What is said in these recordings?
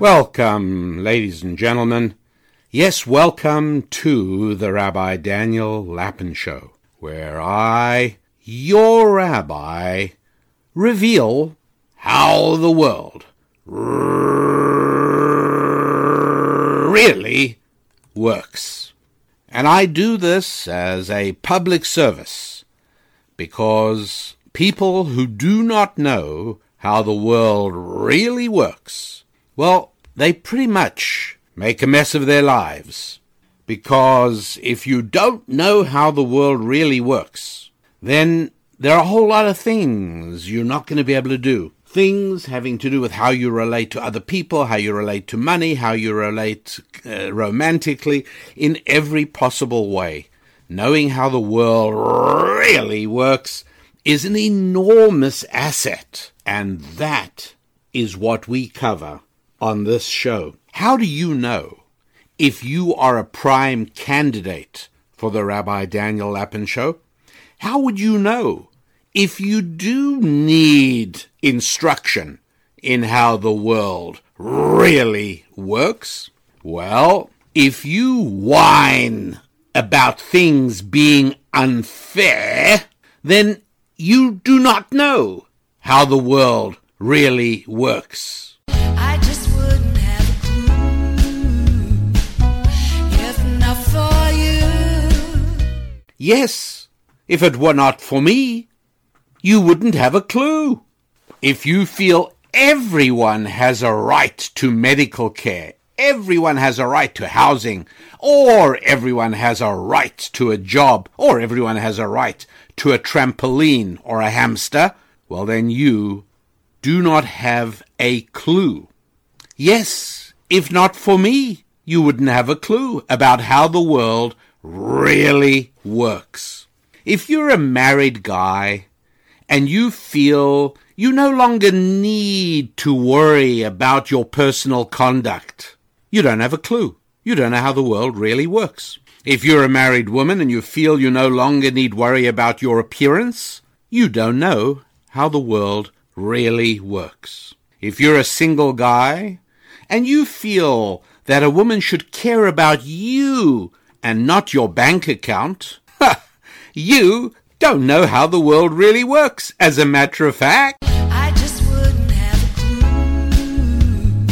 Welcome, ladies and gentlemen. Yes, welcome to the Rabbi Daniel Lapin Show, where I, your rabbi, reveal how the world really works. And I do this as a public service because people who do not know how the world really works, well, they pretty much make a mess of their lives. Because if you don't know how the world really works, then there are a whole lot of things you're not going to be able to do. Things having to do with how you relate to other people, how you relate to money, how you relate uh, romantically, in every possible way. Knowing how the world really works is an enormous asset, and that is what we cover on this show. How do you know if you are a prime candidate for the Rabbi Daniel Lapin show? How would you know if you do need instruction in how the world really works? Well, if you whine about things being unfair, then you do not know how the world really works. Yes, if it were not for me, you wouldn't have a clue. If you feel everyone has a right to medical care, everyone has a right to housing, or everyone has a right to a job, or everyone has a right to a trampoline or a hamster, well, then you do not have a clue. Yes, if not for me, you wouldn't have a clue about how the world really works. If you're a married guy and you feel you no longer need to worry about your personal conduct, you don't have a clue. You don't know how the world really works. If you're a married woman and you feel you no longer need worry about your appearance, you don't know how the world really works. If you're a single guy and you feel that a woman should care about you and not your bank account, you don't know how the world really works, as a matter of fact. I just wouldn't have a clue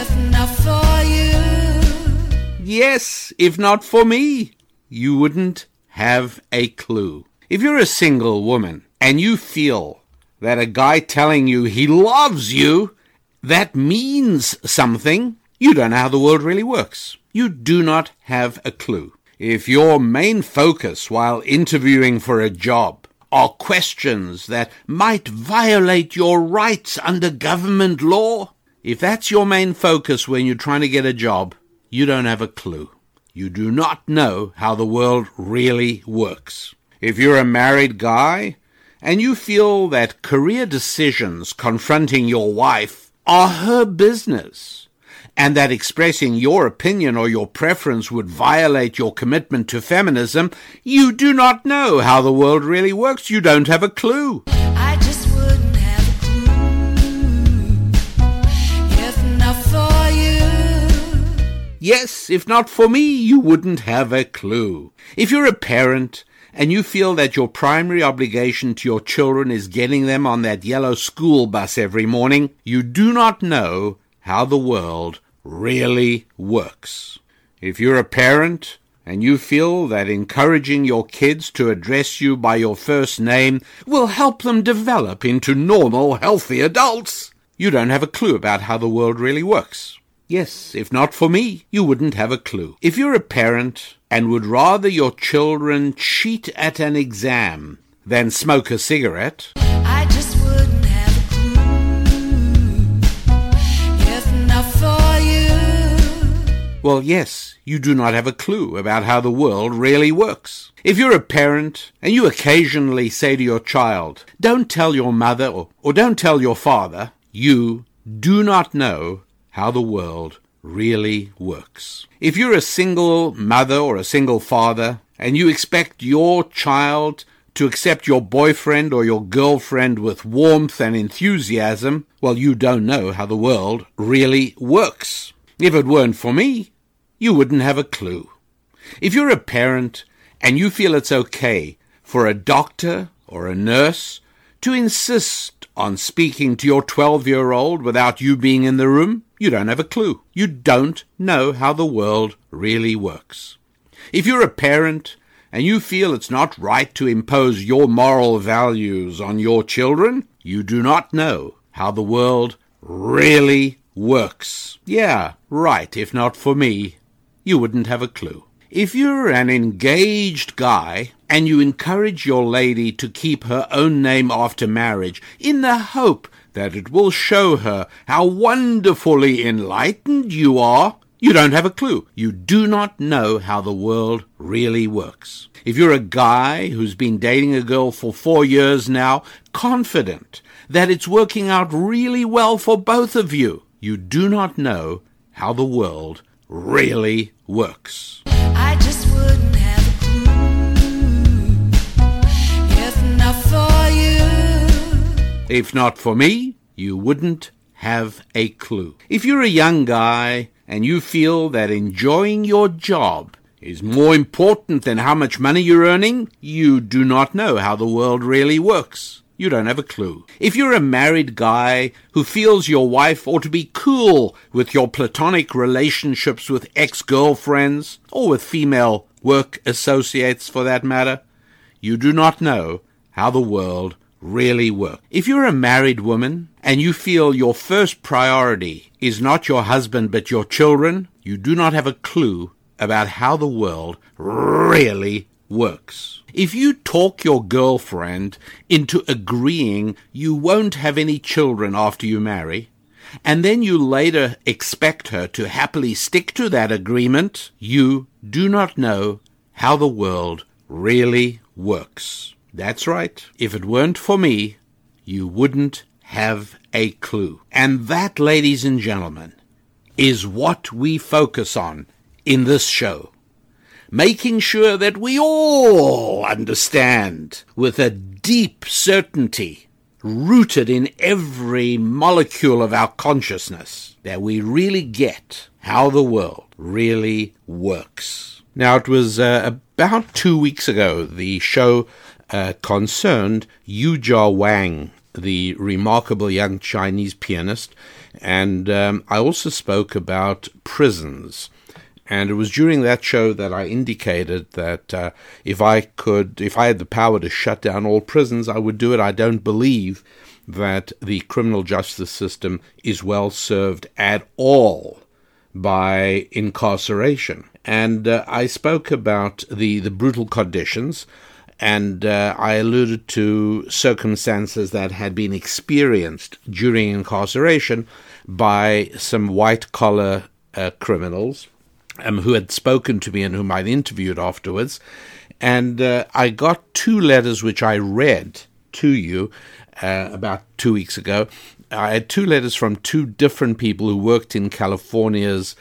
if not for you. Yes, if not for me, you wouldn't have a clue. If you're a single woman and you feel that a guy telling you he loves you, that means something, you don't know how the world really works. You do not have a clue. If your main focus while interviewing for a job are questions that might violate your rights under government law, if that's your main focus when you're trying to get a job, you don't have a clue. You do not know how the world really works. If you're a married guy and you feel that career decisions confronting your wife are her business, and that expressing your opinion or your preference would violate your commitment to feminism, you do not know how the world really works. You don't have a clue. I just wouldn't have a clue if not for you. Yes, if not for me, you wouldn't have a clue. If you're a parent and you feel that your primary obligation to your children is getting them on that yellow school bus every morning, you do not know how the world really works. If you're a parent and you feel that encouraging your kids to address you by your first name will help them develop into normal, healthy adults, you don't have a clue about how the world really works. Yes, if not for me, you wouldn't have a clue. If you're a parent and would rather your children cheat at an exam than smoke a cigarette, well, yes, you do not have a clue about how the world really works. If you're a parent and you occasionally say to your child, don't tell your mother or, or don't tell your father, you do not know how the world really works. If you're a single mother or a single father and you expect your child to accept your boyfriend or your girlfriend with warmth and enthusiasm, well, you don't know how the world really works. If it weren't for me, you wouldn't have a clue. If you're a parent and you feel it's okay for a doctor or a nurse to insist on speaking to your 12 year old without you being in the room, you don't have a clue. You don't know how the world really works. If you're a parent and you feel it's not right to impose your moral values on your children, you do not know how the world really works. Yeah, right, if not for me, you wouldn't have a clue. If you're an engaged guy and you encourage your lady to keep her own name after marriage in the hope that it will show her how wonderfully enlightened you are, you don't have a clue. You do not know how the world really works. If you're a guy who's been dating a girl for four years now, confident that it's working out really well for both of you, you do not know how the world really works. I just wouldn't have a clue if not for you. If not for me, you wouldn't have a clue. If you're a young guy and you feel that enjoying your job is more important than how much money you're earning, you do not know how the world really works. You don't have a clue. If you're a married guy who feels your wife ought to be cool with your platonic relationships with ex-girlfriends or with female work associates for that matter, you do not know how the world really works. If you're a married woman and you feel your first priority is not your husband but your children, you do not have a clue about how the world really works. If you talk your girlfriend into agreeing you won't have any children after you marry, and then you later expect her to happily stick to that agreement, you do not know how the world really works. That's right. If it weren't for me, you wouldn't have a clue. And that, ladies and gentlemen, is what we focus on in this show. Making sure that we all understand with a deep certainty, rooted in every molecule of our consciousness, that we really get how the world really works. Now, it was uh, about two weeks ago, the show uh, concerned Yuja Wang, the remarkable young Chinese pianist, and um, I also spoke about prisons. And it was during that show that I indicated that uh, if I could, if I had the power to shut down all prisons, I would do it. I don't believe that the criminal justice system is well served at all by incarceration. And uh, I spoke about the, the brutal conditions, and uh, I alluded to circumstances that had been experienced during incarceration by some white collar uh, criminals um, who had spoken to me and whom I'd interviewed afterwards. And uh, I got two letters which I read to you uh, about two weeks ago. I had two letters from two different people who worked in California's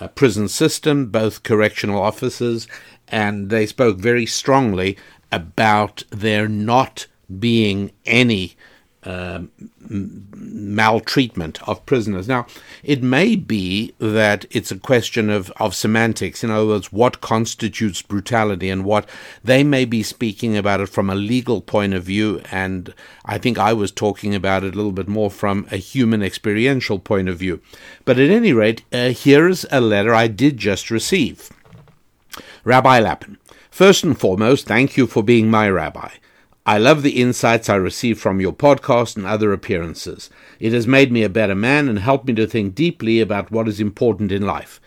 uh, prison system, both correctional officers, and they spoke very strongly about there not being any um, maltreatment of prisoners. Now, it may be that it's a question of, of semantics. In other words, what constitutes brutality and what they may be speaking about it from a legal point of view. And I think I was talking about it a little bit more from a human experiential point of view. But at any rate, uh, here's a letter I did just receive. Rabbi Lapin, first and foremost, thank you for being my rabbi. I love the insights I receive from your podcast and other appearances. It has made me a better man and helped me to think deeply about what is important in life.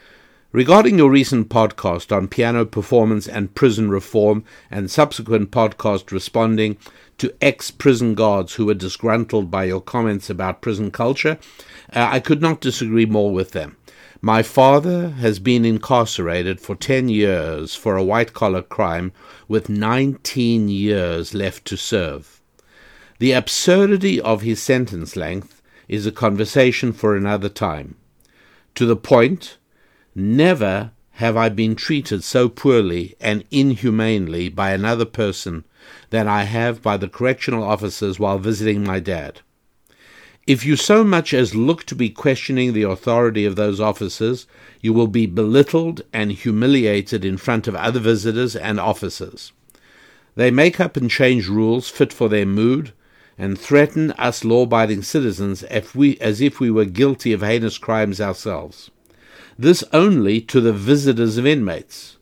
Regarding your recent podcast on piano performance and prison reform, and subsequent podcast responding to ex prison guards who were disgruntled by your comments about prison culture, uh, I could not disagree more with them. My father has been incarcerated for 10 years for a white collar crime with 19 years left to serve. The absurdity of his sentence length is a conversation for another time. To the point, never have I been treated so poorly and inhumanely by another person than I have by the correctional officers while visiting my dad. If you so much as look to be questioning the authority of those officers, you will be belittled and humiliated in front of other visitors and officers. They make up and change rules fit for their mood and threaten us law abiding citizens if we, as if we were guilty of heinous crimes ourselves. This only to the visitors of inmates.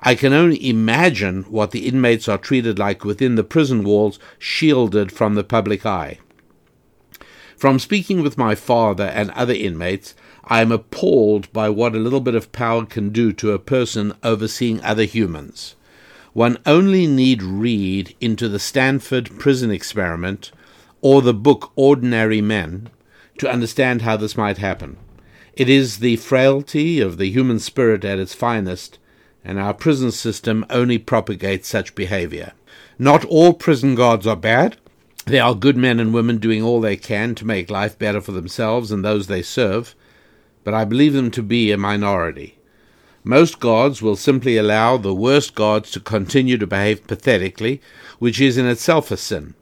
I can only imagine what the inmates are treated like within the prison walls, shielded from the public eye. From speaking with my father and other inmates, I am appalled by what a little bit of power can do to a person overseeing other humans. One only need read into the Stanford prison experiment or the book Ordinary Men to understand how this might happen. It is the frailty of the human spirit at its finest, and our prison system only propagates such behavior. Not all prison guards are bad. They are good men and women doing all they can to make life better for themselves and those they serve, but I believe them to be a minority. Most guards will simply allow the worst guards to continue to behave pathetically, which is in itself a sin.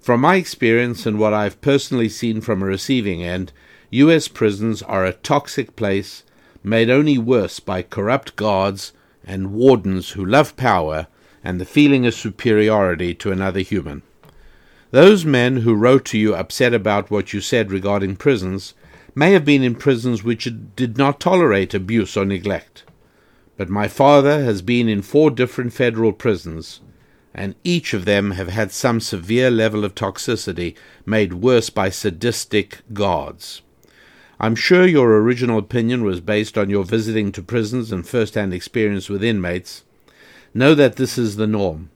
From my experience and what I've personally seen from a receiving end, U.S. prisons are a toxic place made only worse by corrupt guards and wardens who love power and the feeling of superiority to another human. Those men who wrote to you upset about what you said regarding prisons may have been in prisons which did not tolerate abuse or neglect. But my father has been in four different federal prisons, and each of them have had some severe level of toxicity made worse by sadistic guards. I'm sure your original opinion was based on your visiting to prisons and first hand experience with inmates. Know that this is the norm.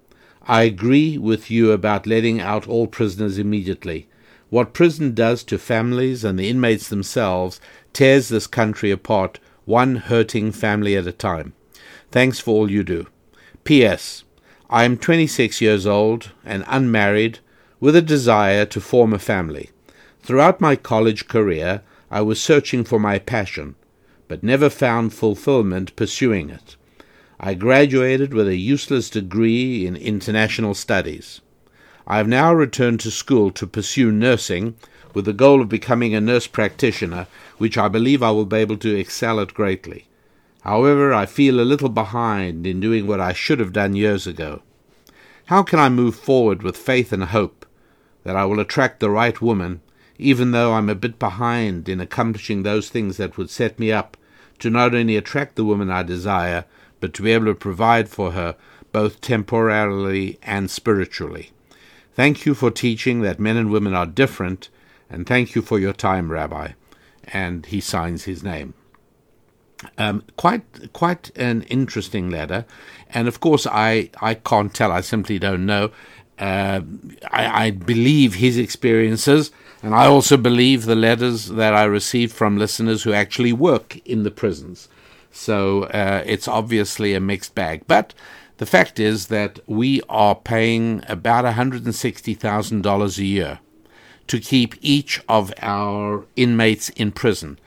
I agree with you about letting out all prisoners immediately. What prison does to families and the inmates themselves tears this country apart, one hurting family at a time. Thanks for all you do. P.S. I am 26 years old and unmarried with a desire to form a family. Throughout my college career, I was searching for my passion, but never found fulfillment pursuing it. I graduated with a useless degree in international studies. I have now returned to school to pursue nursing with the goal of becoming a nurse practitioner, which I believe I will be able to excel at greatly. However, I feel a little behind in doing what I should have done years ago. How can I move forward with faith and hope that I will attract the right woman, even though I'm a bit behind in accomplishing those things that would set me up to not only attract the woman I desire, but to be able to provide for her both temporarily and spiritually. Thank you for teaching that men and women are different, and thank you for your time, Rabbi. And he signs his name. Um, quite quite an interesting letter, and of course I I can't tell. I simply don't know. Uh, I, I believe his experiences, and I also believe the letters that I received from listeners who actually work in the prisons. So uh, it's obviously a mixed bag. But the fact is that we are paying about $160,000 a year to keep each of our inmates in prison.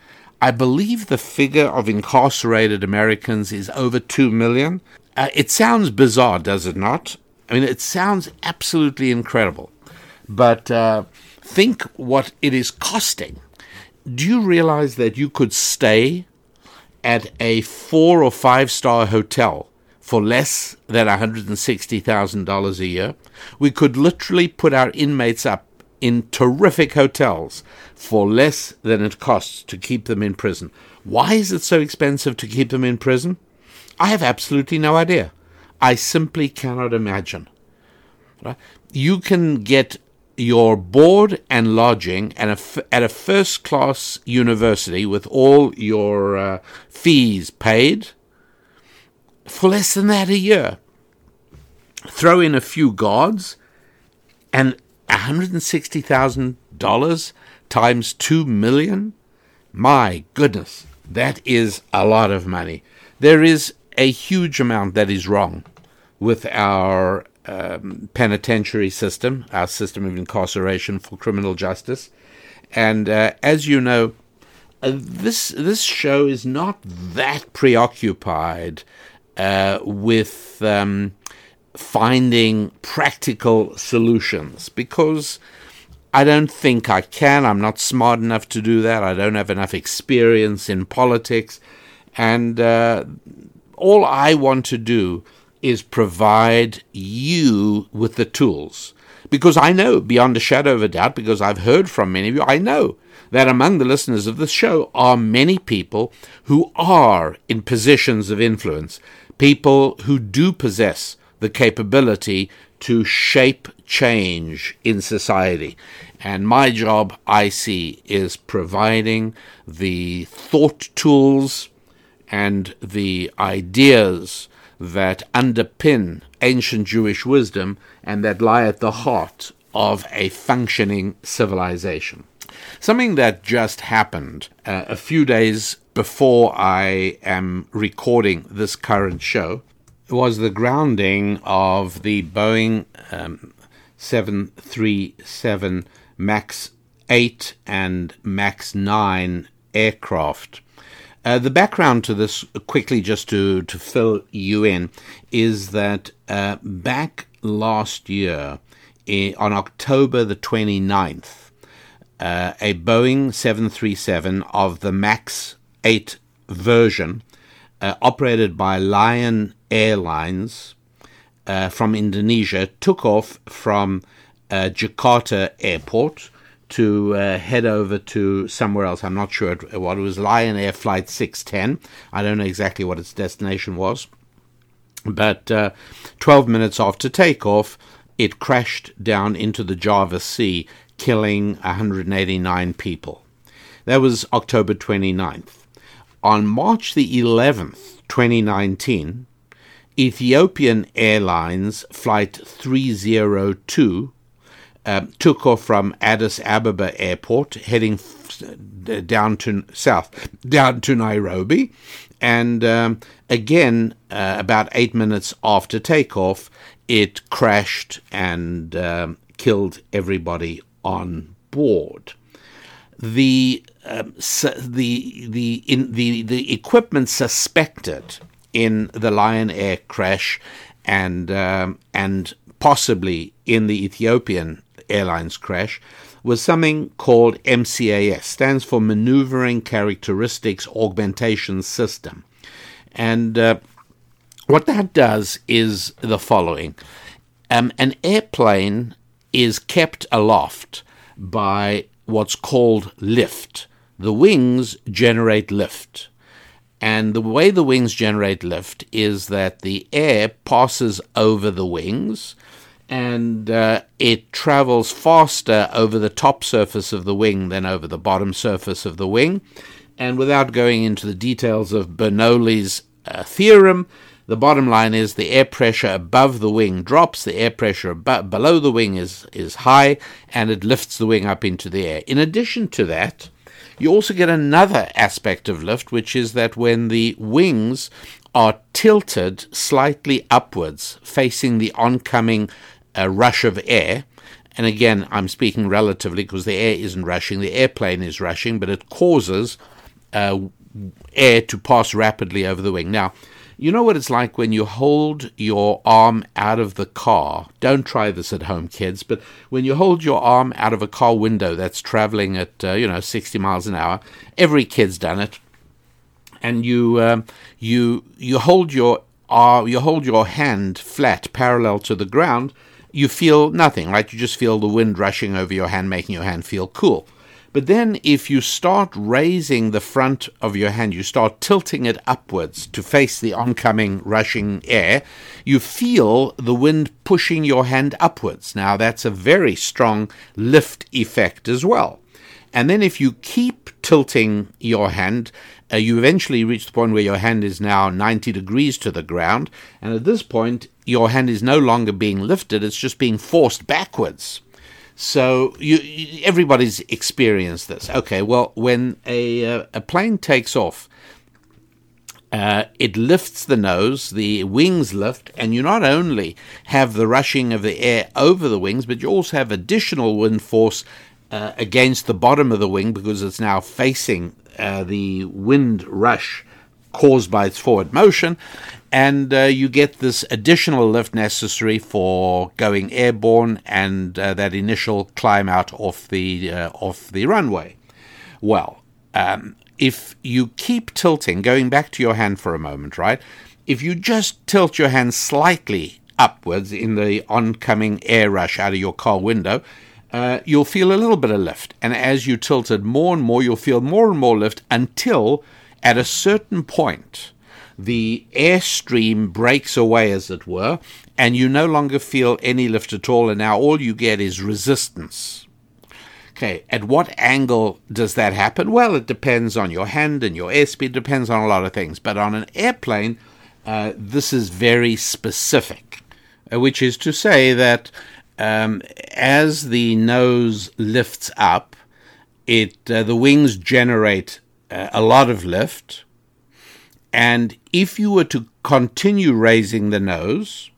I believe the figure of incarcerated Americans is over 2 million. Uh, it sounds bizarre, does it not? I mean, it sounds absolutely incredible. But uh, think what it is costing. Do you realize that you could stay at a four or five star hotel for less than $160,000 a year. We could literally put our inmates up in terrific hotels for less than it costs to keep them in prison. Why is it so expensive to keep them in prison? I have absolutely no idea. I simply cannot imagine. You can get your board and lodging at a, f- at a first class university with all your uh, fees paid for less than that a year. Throw in a few guards and $160,000 times 2 million? My goodness, that is a lot of money. There is a huge amount that is wrong with our um, penitentiary system, our system of incarceration for criminal justice. And uh, as you know, uh, this this show is not that preoccupied uh, with um, finding practical solutions because I don't think I can. I'm not smart enough to do that. I don't have enough experience in politics, and uh, all I want to do is provide you with the tools. Because I know, beyond a shadow of a doubt, because I've heard from many of you, I know that among the listeners of this show are many people who are in positions of influence, people who do possess the capability to shape change in society. And my job, I see, is providing the thought tools and the ideas that underpin ancient Jewish wisdom and that lie at the heart of a functioning civilization. Something that just happened uh, a few days before I am recording this current show was the grounding of the Boeing um, 737 MAX 8 and MAX 9 aircraft. Uh, the background to this, quickly just to, to fill you in, is that uh, back last year, on October the 29th, uh, a Boeing 737 of the MAX 8 version, uh, operated by Lion Airlines uh, from Indonesia, took off from uh, Jakarta Airport to uh, head over to somewhere else. I'm not sure what it was. Lion Air Flight 610. I don't know exactly what its destination was. But uh, 12 minutes after takeoff, it crashed down into the Java Sea, killing 189 people. That was October 29th. On March the 11th, 2019, Ethiopian Airlines Flight 302 um, took off from Addis Ababa Airport, heading f- down to south, down to Nairobi, and um, again, uh, about eight minutes after takeoff, it crashed and um, killed everybody on board. The um, the the in the the equipment suspected in the Lion Air crash and um, and possibly in the Ethiopian Airlines crash was something called MCAS, stands for Maneuvering Characteristics Augmentation System. And uh, what that does is the following um, an airplane is kept aloft by what's called lift. The wings generate lift. And the way the wings generate lift is that the air passes over the wings and uh, it travels faster over the top surface of the wing than over the bottom surface of the wing. And without going into the details of Bernoulli's uh, theorem, the bottom line is the air pressure above the wing drops, the air pressure ab- below the wing is, is high, and it lifts the wing up into the air. In addition to that, you also get another aspect of lift, which is that when the wings are tilted slightly upwards, facing the oncoming a rush of air. And again, I'm speaking relatively because the air isn't rushing, the airplane is rushing, but it causes uh, air to pass rapidly over the wing. Now, you know what it's like when you hold your arm out of the car. Don't try this at home, kids, but when you hold your arm out of a car window that's traveling at, uh, you know, 60 miles an hour, every kid's done it. And you, um, you, you hold your, uh, you hold your hand flat parallel to the ground you feel nothing, right? You just feel the wind rushing over your hand, making your hand feel cool. But then, if you start raising the front of your hand, you start tilting it upwards to face the oncoming rushing air, you feel the wind pushing your hand upwards. Now, that's a very strong lift effect as well. And then, if you keep tilting your hand, uh, you eventually reach the point where your hand is now 90 degrees to the ground. And at this point, your hand is no longer being lifted, it's just being forced backwards. So you, you, everybody's experienced this. Okay, well, when a, uh, a plane takes off, uh, it lifts the nose, the wings lift, and you not only have the rushing of the air over the wings, but you also have additional wind force uh, against the bottom of the wing because it's now facing uh, the wind rush caused by its forward motion, and uh, you get this additional lift necessary for going airborne and uh, that initial climb out off the uh, off the runway. Well, um, if you keep tilting, going back to your hand for a moment, right? If you just tilt your hand slightly upwards in the oncoming air rush out of your car window, uh, you'll feel a little bit of lift. And as you tilt it more and more, you'll feel more and more lift until at a certain point, the airstream breaks away, as it were, and you no longer feel any lift at all, and now all you get is resistance. Okay, at what angle does that happen? Well, it depends on your hand and your airspeed, depends on a lot of things. But on an airplane, uh, this is very specific, uh, which is to say that um, as the nose lifts up, it uh, the wings generate uh, a lot of lift, and if you were to continue raising the nose,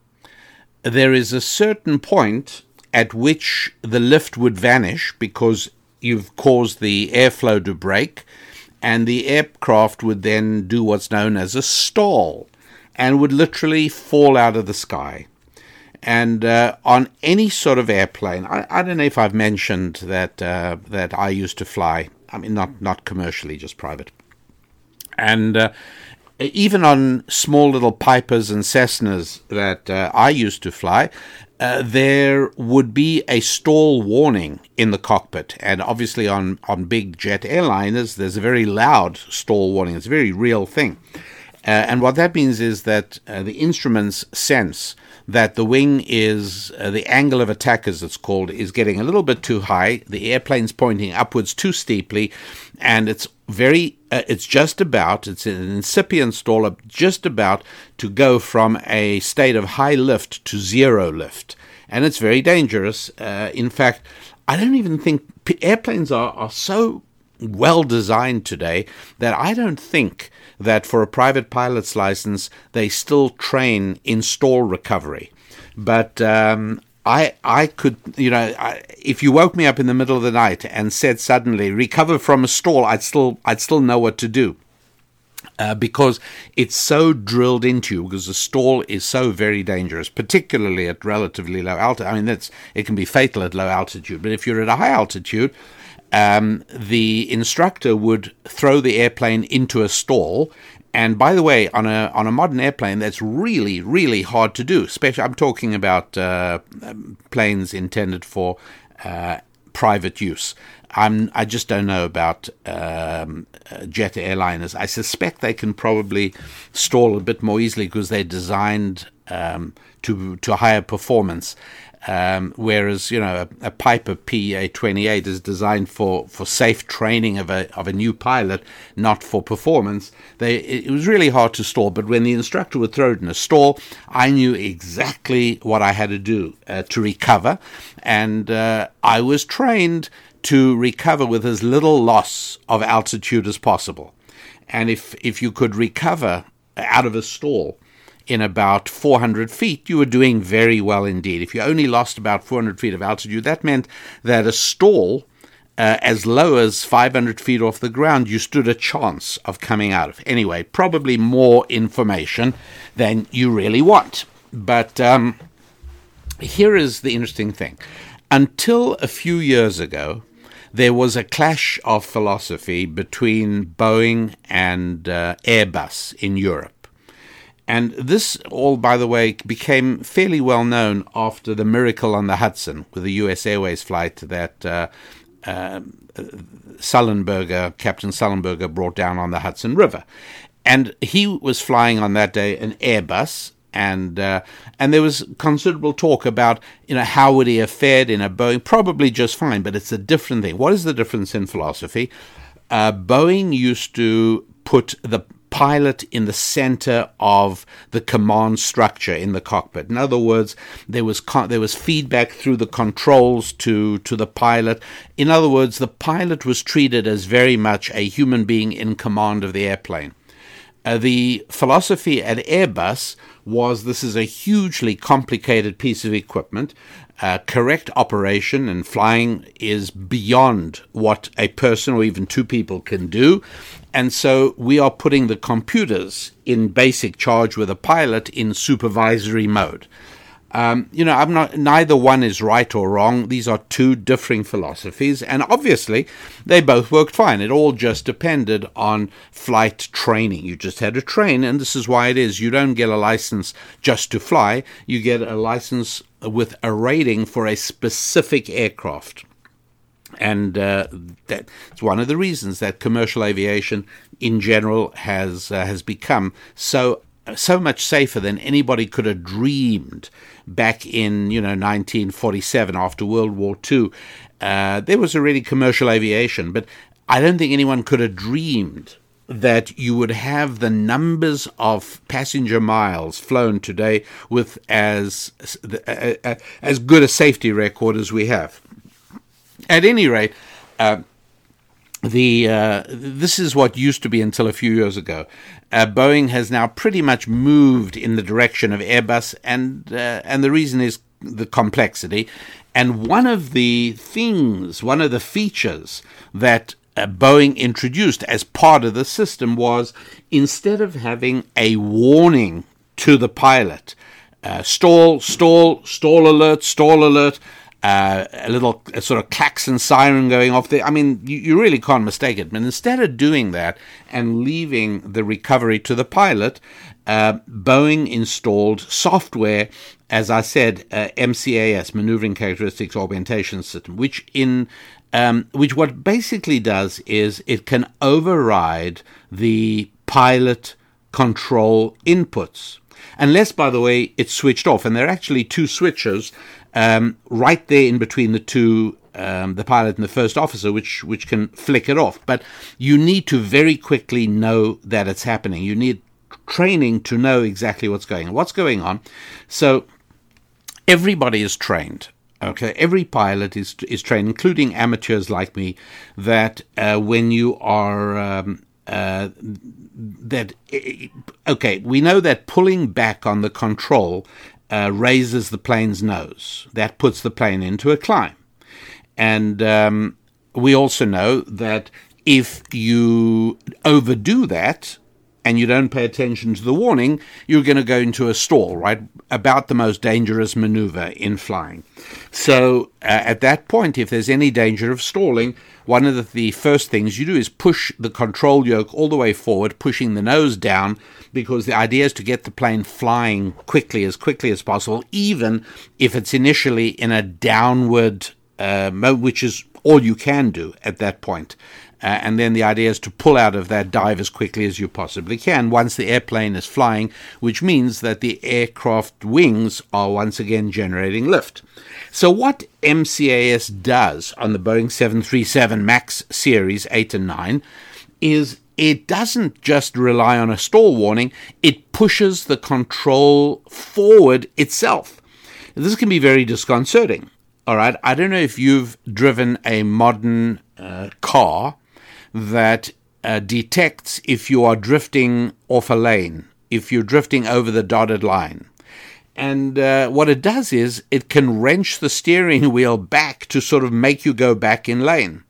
there is a certain point at which the lift would vanish because you've caused the airflow to break, and the aircraft would then do what's known as a stall and would literally fall out of the sky. And uh, on any sort of airplane, I, I, don't know if I've mentioned that uh, that I used to fly. I mean, not not commercially, just private. And uh, even on small little Pipers and Cessnas that uh, I used to fly, uh, there would be a stall warning in the cockpit. And obviously, on, on big jet airliners, there's a very loud stall warning. It's a very real thing. Uh, and what that means is that uh, the instruments sense that the wing is uh, the angle of attack, as it's called, is getting a little bit too high. The airplane's pointing upwards too steeply, and it's very, uh, it's just about, it's an incipient stall up, just about to go from a state of high lift to zero lift, and it's very dangerous. Uh, in fact, I don't even think airplanes are, are so well designed today that I don't think that for a private pilot's license they still train in stall recovery. But um, I I could you know I, if you woke me up in the middle of the night and said suddenly recover from a stall, I'd still I'd still know what to do. Uh, because it's so drilled into you, because the stall is so very dangerous, particularly at relatively low altitude. I mean, that's it can be fatal at low altitude, but if you're at a high altitude, um, the instructor would throw the airplane into a stall. And by the way, on a on a modern airplane, that's really really hard to do. Especially, I'm talking about uh, planes intended for uh, private use. I'm I just don't know about um, jet airliners. I suspect they can probably stall a bit more easily because they're designed um, to to higher performance. Um, whereas you know a, a Piper PA28 is designed for, for safe training of a of a new pilot, not for performance. They it was really hard to stall, but when the instructor would throw it in a stall, I knew exactly what I had to do uh, to recover, and uh, I was trained to recover with as little loss of altitude as possible. And if if you could recover out of a stall in about 400 feet, you were doing very well indeed. If you only lost about 400 feet of altitude, that meant that a stall uh, as low as 500 feet off the ground, you stood a chance of coming out of. Anyway, probably more information than you really want. But um, here is the interesting thing. Until a few years ago, there was a clash of philosophy between Boeing and uh, Airbus in Europe. And this all, by the way, became fairly well known after the miracle on the Hudson with the U.S. Airways flight that uh, uh, Sullenberger, Captain Sullenberger, brought down on the Hudson River. And he was flying on that day an Airbus, and uh, and there was considerable talk about you know how would he have fared in a Boeing, probably just fine, but it's a different thing. What is the difference in philosophy? Uh, Boeing used to put the pilot in the center of the command structure in the cockpit. In other words, there was co- there was feedback through the controls to to the pilot. In other words, the pilot was treated as very much a human being in command of the airplane. Uh, the philosophy at Airbus was this is a hugely complicated piece of equipment. Uh, correct operation and flying is beyond what a person or even two people can do. And so we are putting the computers in basic charge with a pilot in supervisory mode. Um, you know, I'm not. Neither one is right or wrong. These are two differing philosophies, and obviously, they both worked fine. It all just depended on flight training. You just had to train, and this is why it is. You don't get a license just to fly. You get a license with a rating for a specific aircraft, and uh, that's one of the reasons that commercial aviation, in general, has uh, has become so so much safer than anybody could have dreamed back in you know 1947 after World War II. Uh, there was already commercial aviation, but I don't think anyone could have dreamed that you would have the numbers of passenger miles flown today with as as good a safety record as we have. At any rate. Uh, the uh, this is what used to be until a few years ago. Uh, Boeing has now pretty much moved in the direction of Airbus, and uh, and the reason is the complexity. And one of the things, one of the features that uh, Boeing introduced as part of the system was instead of having a warning to the pilot, uh, stall, stall, stall alert, stall alert uh, a little a sort of klaxon siren going off there. I mean, you, you really can't mistake it. But instead of doing that and leaving the recovery to the pilot, uh, Boeing installed software, as I said, uh, MCAS, Maneuvering Characteristics Augmentation System, which in um, which what basically does is it can override the pilot control inputs. Unless, by the way, it's switched off. And there are actually two switches um, right there in between the two, um, the pilot and the first officer, which which can flick it off. But you need to very quickly know that it's happening. You need training to know exactly what's going on. What's going on? So everybody is trained. Okay, every pilot is is trained, including amateurs like me. That uh, when you are um, uh, that okay, we know that pulling back on the control uh, raises the plane's nose. That puts the plane into a climb. And um, we also know that if you overdo that and you don't pay attention to the warning, you're going to go into a stall, right? About the most dangerous maneuver in flying. So uh, at that point, if there's any danger of stalling, one of the, the first things you do is push the control yoke all the way forward, pushing the nose down, because the idea is to get the plane flying quickly, as quickly as possible, even if it's initially in a downward uh, mode, which is all you can do at that point. Uh, and then the idea is to pull out of that dive as quickly as you possibly can once the airplane is flying, which means that the aircraft wings are once again generating lift. So, what MCAS does on the Boeing 737 MAX series 8 and 9 is it doesn't just rely on a stall warning, it pushes the control forward itself. This can be very disconcerting. All right, I don't know if you've driven a modern uh, car that uh, detects if you are drifting off a lane, if you're drifting over the dotted line. And uh, what it does is it can wrench the steering wheel back to sort of make you go back in lane.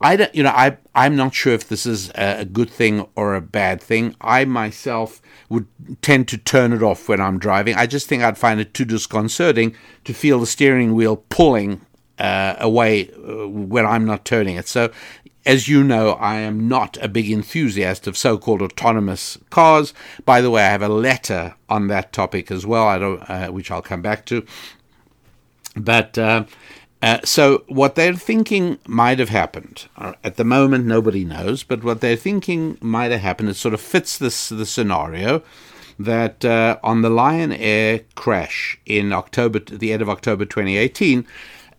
I don't, you know, I I'm not sure if this is a good thing or a bad thing. I myself would tend to turn it off when I'm driving. I just think I'd find it too disconcerting to feel the steering wheel pulling uh, away uh, when I'm not turning it. So as you know, I am not a big enthusiast of so-called autonomous cars. By the way, I have a letter on that topic as well, uh, which I'll come back to. But uh, uh, so, what they're thinking might have happened uh, at the moment, nobody knows. But what they're thinking might have happened, it sort of fits this the scenario that uh, on the Lion Air crash in October, the end of October 2018,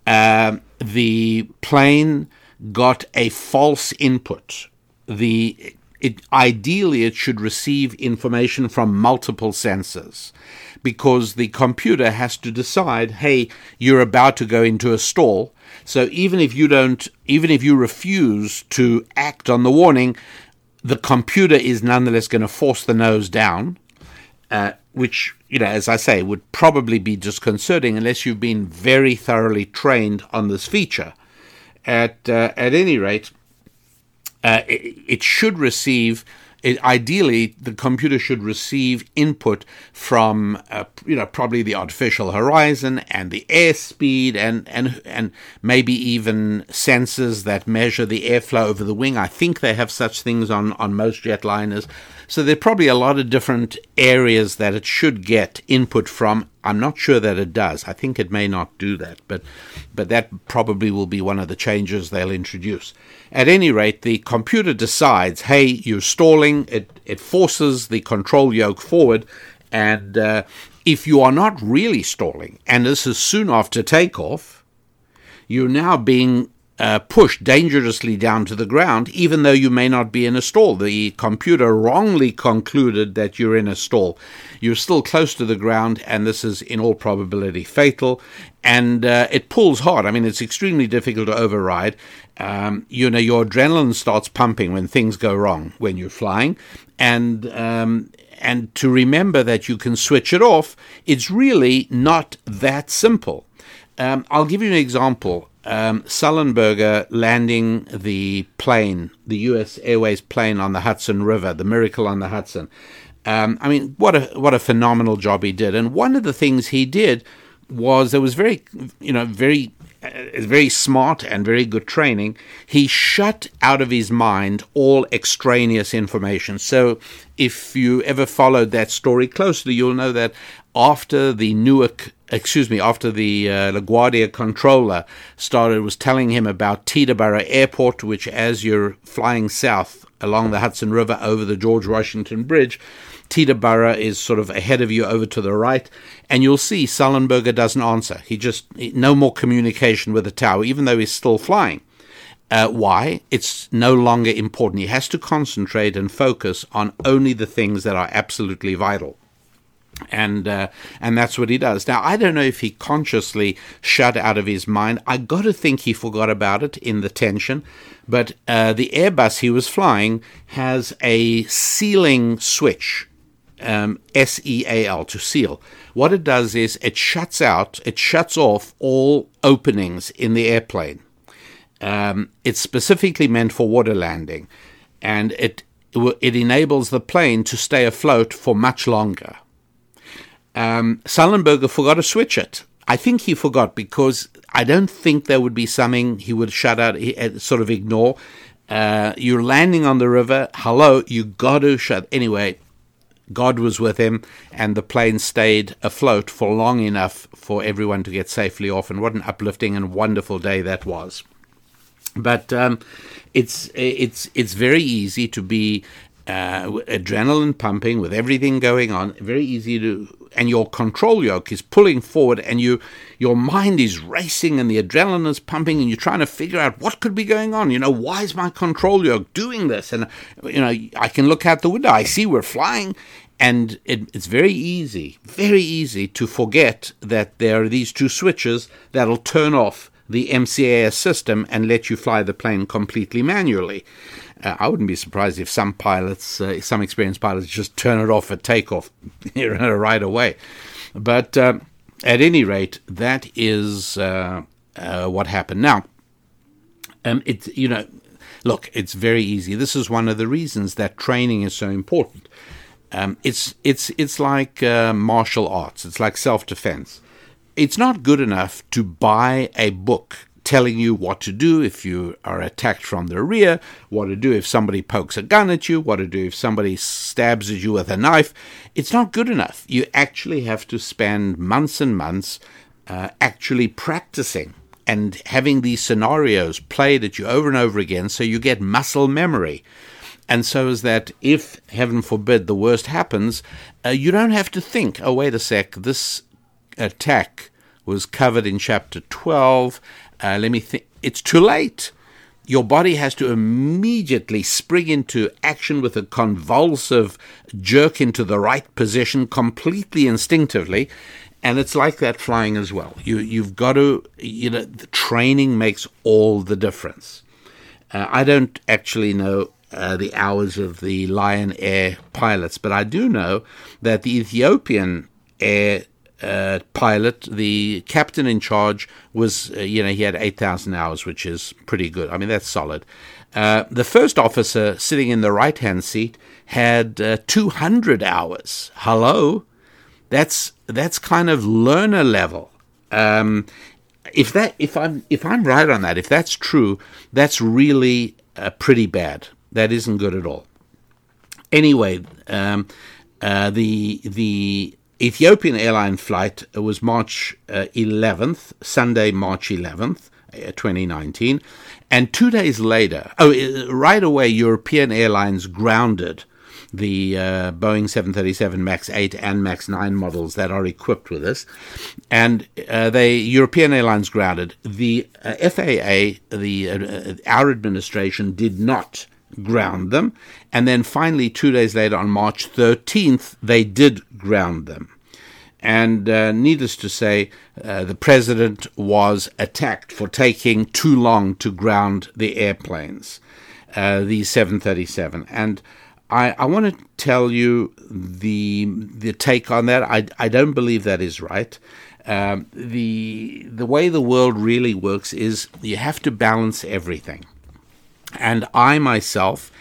uh, the plane got a false input. The it, ideally it should receive information from multiple sensors because the computer has to decide hey you're about to go into a stall so even if you don't even if you refuse to act on the warning the computer is nonetheless going to force the nose down, uh, which, you know, as I say, would probably be disconcerting unless you've been very thoroughly trained on this feature. At, uh, at any rate, uh, it, it should receive it, ideally the computer should receive input from uh, you know probably the artificial horizon and the airspeed and and and maybe even sensors that measure the airflow over the wing. I think they have such things on on most jetliners. So there are probably a lot of different areas that it should get input from. I'm not sure that it does. I think it may not do that, but but that probably will be one of the changes they'll introduce. At any rate, the computer decides, hey, you're stalling. It it forces the control yoke forward, and uh, if you are not really stalling, and this is soon after takeoff, you're now being uh, pushed dangerously down to the ground, even though you may not be in a stall. The computer wrongly concluded that you're in a stall. You're still close to the ground, and this is in all probability fatal. And uh, it pulls hard. I mean, it's extremely difficult to override. Um, you know, your adrenaline starts pumping when things go wrong when you're flying, and um, and to remember that you can switch it off. It's really not that simple. Um, I'll give you an example um, Sullenberger landing the plane, the U.S. Airways plane on the Hudson River, the Miracle on the Hudson. Um, I mean, what a what a phenomenal job he did. And one of the things he did was there was very, you know, very uh, very smart and very good training, he shut out of his mind all extraneous information. So, if you ever followed that story closely, you'll know that after the Newark excuse me, after the uh, LaGuardia controller started, was telling him about Teterboro Airport, which, as you're flying south along the Hudson River over the George Washington Bridge, Teterboro is sort of ahead of you over to the right, and you'll see Sullenberger doesn't answer. He just, no more communication with the tower, even though he's still flying. Uh, why? It's no longer important. He has to concentrate and focus on only the things that are absolutely vital and uh, and that's what he does. Now I don't know if he consciously shut out of his mind. I got to think he forgot about it in the tension. But uh, the Airbus he was flying has a sealing switch, um, S E A L to seal. What it does is it shuts out, it shuts off all openings in the airplane. Um, it's specifically meant for water landing, and it it enables the plane to stay afloat for much longer. Um, Sullenberger forgot to switch it. I think he forgot because I don't think there would be something he would shut out, uh, sort of ignore. Uh, you're landing on the river. Hello, you got to shut. Anyway, God was with him, and the plane stayed afloat for long enough for everyone to get safely off. And what an uplifting and wonderful day that was! But um, it's it's it's very easy to be uh, adrenaline pumping with everything going on. Very easy to and your control yoke is pulling forward and you your mind is racing and the adrenaline is pumping and you're trying to figure out what could be going on. You know why is my control yoke doing this? And you know i can look out the window. I see we're flying and it, it's very easy very easy to forget that there are these two switches that'll turn off the MCAS system and let you fly the plane completely manually. Uh, I wouldn't be surprised if some pilots, uh, some experienced pilots, just turn it off at takeoff right away. But uh, at any rate, that is uh, uh, what happened. Now, um, you know, look, it's very easy. This is one of the reasons that training is so important. Um, it's it's it's like uh, martial arts. It's like self defense. It's not good enough to buy a book telling you what to do if you are attacked from the rear, what to do if somebody pokes a gun at you, what to do if somebody stabs at you with a knife. It's not good enough. You actually have to spend months and months uh, actually practicing and having these scenarios played at you over and over again so you get muscle memory. And so is that if, heaven forbid, the worst happens, uh, you don't have to think, oh, wait a sec, this attack was covered in chapter 12 uh, let me think. It's too late. Your body has to immediately spring into action with a convulsive jerk into the right position completely instinctively. And it's like that flying as well. You, you've got to, you know, the training makes all the difference. Uh, I don't actually know uh, the hours of the Lion Air pilots, but I do know that the Ethiopian Air uh, pilot, the captain in charge, was, uh, you know, he had 8,000 hours, which is pretty good. I mean, that's solid. Uh, the first officer sitting in the right hand seat had uh, 200 hours. Hello? That's, that's kind of learner level. Um, if that if I'm if I'm right on that, if that's true, that's really uh, pretty bad. That isn't good at all. Anyway, um, uh, the the Ethiopian airline flight was March uh, 11th, Sunday, March 11th, uh, 2019, and two days later, oh, uh, right away, European Airlines grounded the uh, Boeing 737 MAX 8 and MAX 9 models that are equipped with this, and uh, they European Airlines grounded. The uh, FAA, the uh, our administration, did not ground them, and then finally, two days later, on March 13th, they did ground them. And uh, needless to say, uh, the president was attacked for taking too long to ground the airplanes, uh, the 737. And I, I want to tell you the the take on that. I, I don't believe that is right. Um, the the way the world really works is you have to balance everything, and I myself.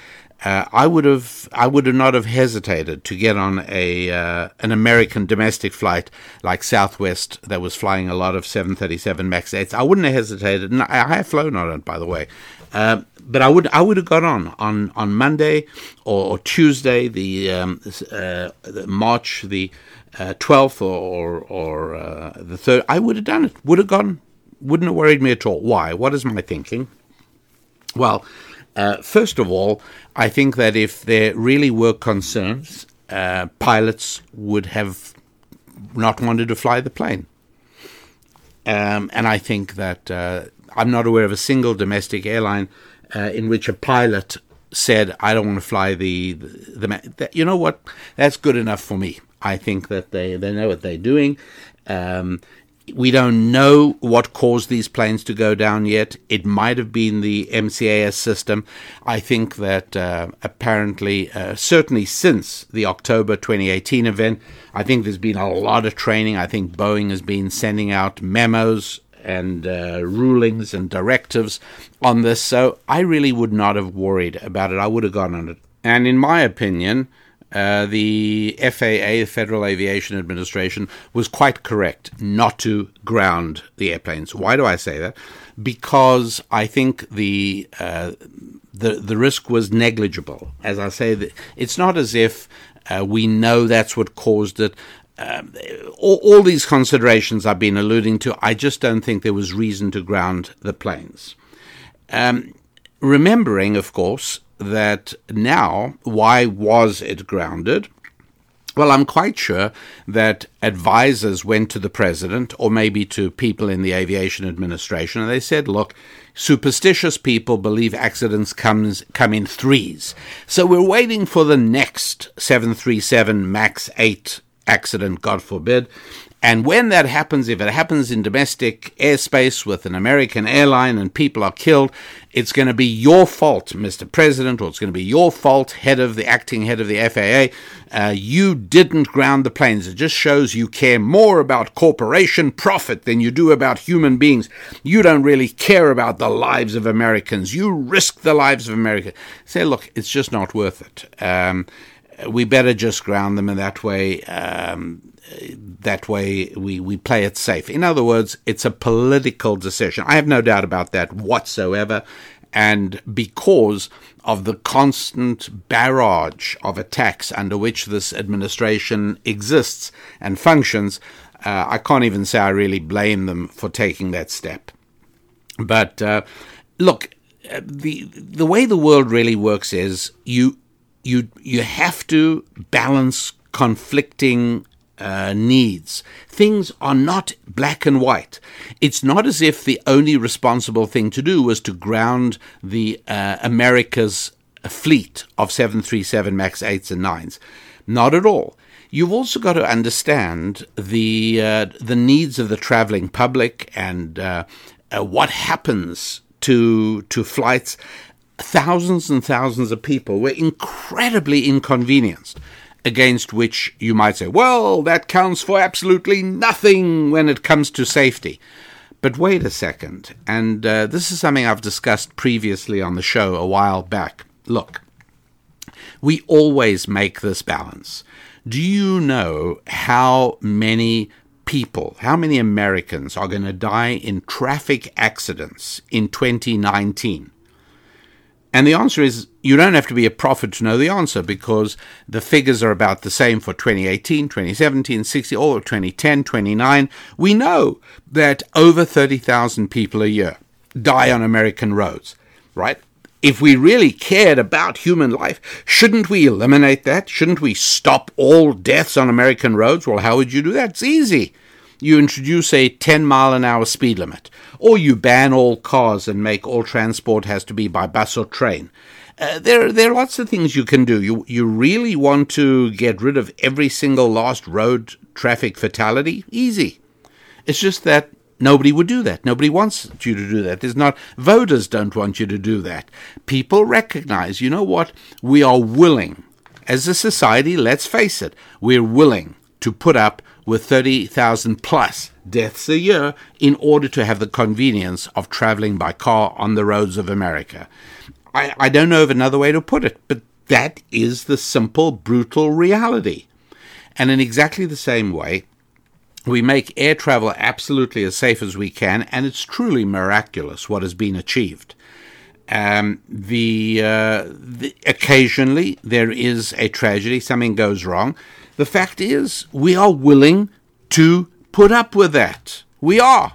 Uh, I would have, I would not have hesitated to get on a uh, an American domestic flight like Southwest that was flying a lot of 737 Max 8s. I wouldn't have hesitated, and I have flown on it, by the way. Uh, but I would I would have got on on on Monday or, or Tuesday, the, um, uh, the March the uh, twelfth or or, uh, the third. I would have done it. Would have gone. Wouldn't have worried me at all. Why? What is my thinking? Well, uh, first of all, I think that if there really were concerns, uh, pilots would have not wanted to fly the plane. Um, and I think that uh, I'm not aware of a single domestic airline uh, in which a pilot said, "I don't want to fly the the." the you know what? That's good enough for me. I think that they they know what they're doing. Um, we don't know what caused these planes to go down yet. It might have been the MCAS system. I think that uh, apparently, uh, certainly since the October 2018 event, I think there's been a lot of training. I think Boeing has been sending out memos and uh, rulings and directives on this. So I really would not have worried about it. I would have gone on it. And in my opinion, uh, the FAA, the Federal Aviation Administration, was quite correct not to ground the airplanes. Why do I say that? Because I think the uh, the the risk was negligible. As I say, it's not as if uh, we know that's what caused it. Um, all, all, these considerations I've been alluding to, I just don't think there was reason to ground the planes. Um, remembering, of course, that now, why was it grounded? Well, I'm quite sure that advisors went to the president or maybe to people in the aviation administration and they said, look, superstitious people believe accidents comes, come in threes. So we're waiting for the next 737 MAX 8 accident, God forbid. And when that happens, if it happens in domestic airspace with an American airline and people are killed, it's going to be your fault, Mr. President, or it's going to be your fault, head of the acting head of the FAA. Uh, you didn't ground the planes. It just shows you care more about corporation profit than you do about human beings. You don't really care about the lives of Americans. You risk the lives of Americans. Say, look, it's just not worth it. Um, we better just ground them, and that way, um, that way we, we play it safe. In other words, it's a political decision. I have no doubt about that whatsoever. And because of the constant barrage of attacks under which this administration exists and functions, uh, I can't even say I really blame them for taking that step. But uh, look, uh, the the way the world really works is you you you have to balance conflicting uh, needs. Things are not black and white. It's not as if the only responsible thing to do was to ground the uh, America's fleet of 737 MAX 8s and 9s. Not at all. You've also got to understand the uh, the needs of the traveling public and uh, uh, what happens to to flights thousands and thousands of people were incredibly inconvenienced, against which you might say, well, that counts for absolutely nothing when it comes to safety. But wait a second, and uh, this is something I've discussed previously on the show a while back. Look, we always make this balance. Do you know how many people, how many Americans are going to die in traffic accidents in 2019? And the answer is you don't have to be a prophet to know the answer because the figures are about the same for 2018, 2017, 60, or 2010, 29. We know that over 30,000 people a year die on American roads, right? If we really cared about human life, shouldn't we eliminate that? Shouldn't we stop all deaths on American roads? Well, how would you do that? It's easy. You introduce a 10 mile an hour speed limit, or you ban all cars and make all transport has to be by bus or train. Uh, there, there are lots of things you can do. You, you really want to get rid of every single last road traffic fatality? Easy. It's just that nobody would do that. Nobody wants you to do that. There's not voters don't want you to do that. People recognize, you know what? We are willing as a society, let's face it, we're willing to put up with 30,000 plus deaths a year in order to have the convenience of traveling by car on the roads of America. I, I don't know of another way to put it, but that is the simple, brutal reality. And in exactly the same way, we make air travel absolutely as safe as we can, and it's truly miraculous what has been achieved. Um, the, uh, the occasionally there is a tragedy, something goes wrong. The fact is, we are willing to put up with that. We are.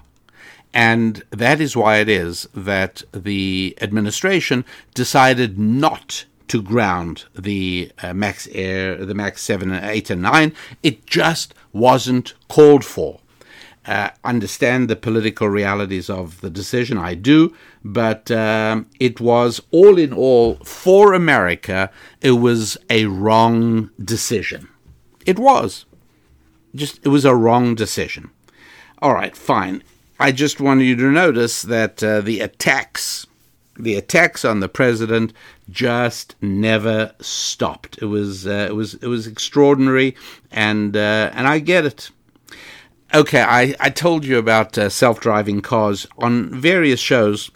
And that is why it is that the administration decided not to ground the uh, Max Air, the Max 7 and 8 and 9. It just wasn't called for. Uh, understand the political realities of the decision, I do, but um, it was all in all for America, it was a wrong decision. It was. Just, it was a wrong decision. All right, fine. I just wanted you to notice that uh, the attacks, the attacks on the president, just never stopped. It was, uh, it was, it was extraordinary, and uh, and I get it. Okay, I, I told you about uh, self-driving cars on various shows.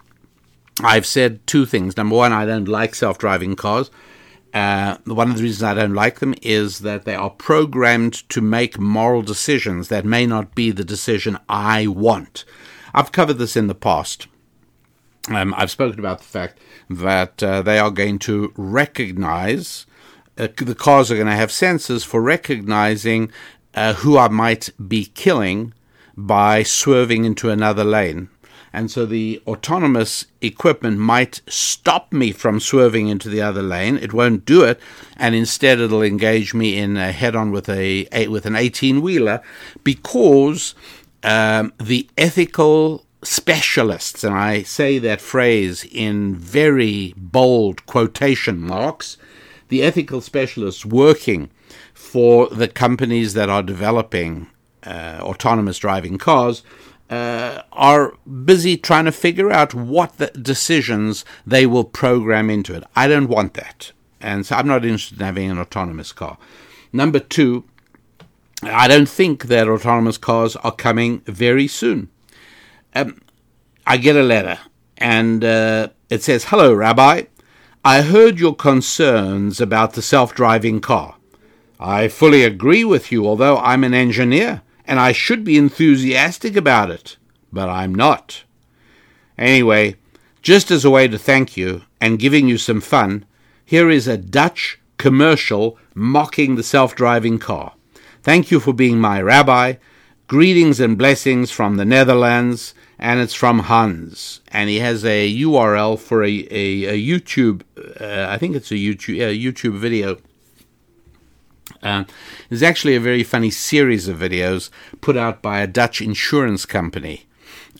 I've said two things. Number one, I don't like self-driving cars. Uh, one of the reasons I don't like them is that they are programmed to make moral decisions that may not be the decision I want. I've covered this in the past. Um, I've spoken about the fact that uh, they are going to recognize, uh, the cars are going to have sensors for recognizing uh, who I might be killing by swerving into another lane and so the autonomous equipment might stop me from swerving into the other lane. It won't do it, and instead it'll engage me in a head-on with a, a with an 18-wheeler because um, the ethical specialists, and I say that phrase in very bold quotation marks, the ethical specialists working for the companies that are developing uh, autonomous driving cars uh, are busy trying to figure out what the decisions they will program into it. I don't want that. And so I'm not interested in having an autonomous car. Number two, I don't think that autonomous cars are coming very soon. Um, I get a letter and uh, it says, Hello, Rabbi. I heard your concerns about the self driving car. I fully agree with you, although I'm an engineer and I should be enthusiastic about it, but I'm not. Anyway, just as a way to thank you and giving you some fun, here is a Dutch commercial mocking the self driving car. Thank you for being my rabbi. Greetings and blessings from the Netherlands, and it's from Hans. And he has a URL for a, a, a YouTube, uh, I think it's a YouTube, a YouTube video uh, there's actually a very funny series of videos put out by a Dutch insurance company.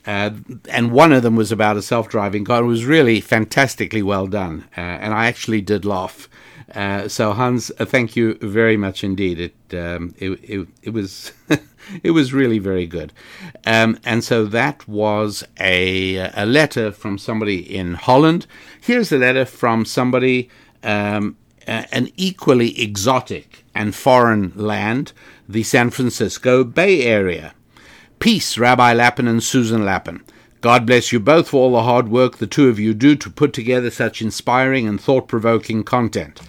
Uh, and one of them was about a self driving car. It was really fantastically well done. Uh, and I actually did laugh Uh, so Hans, uh, thank you very much indeed. It um, it, it, it was it was really very good, um, and so that was a a letter from somebody in Holland. Here's a letter from somebody um, an equally exotic and foreign land, the San Francisco Bay Area. Peace, Rabbi Lapin and Susan Lapin. God bless you both for all the hard work the two of you do to put together such inspiring and thought provoking content.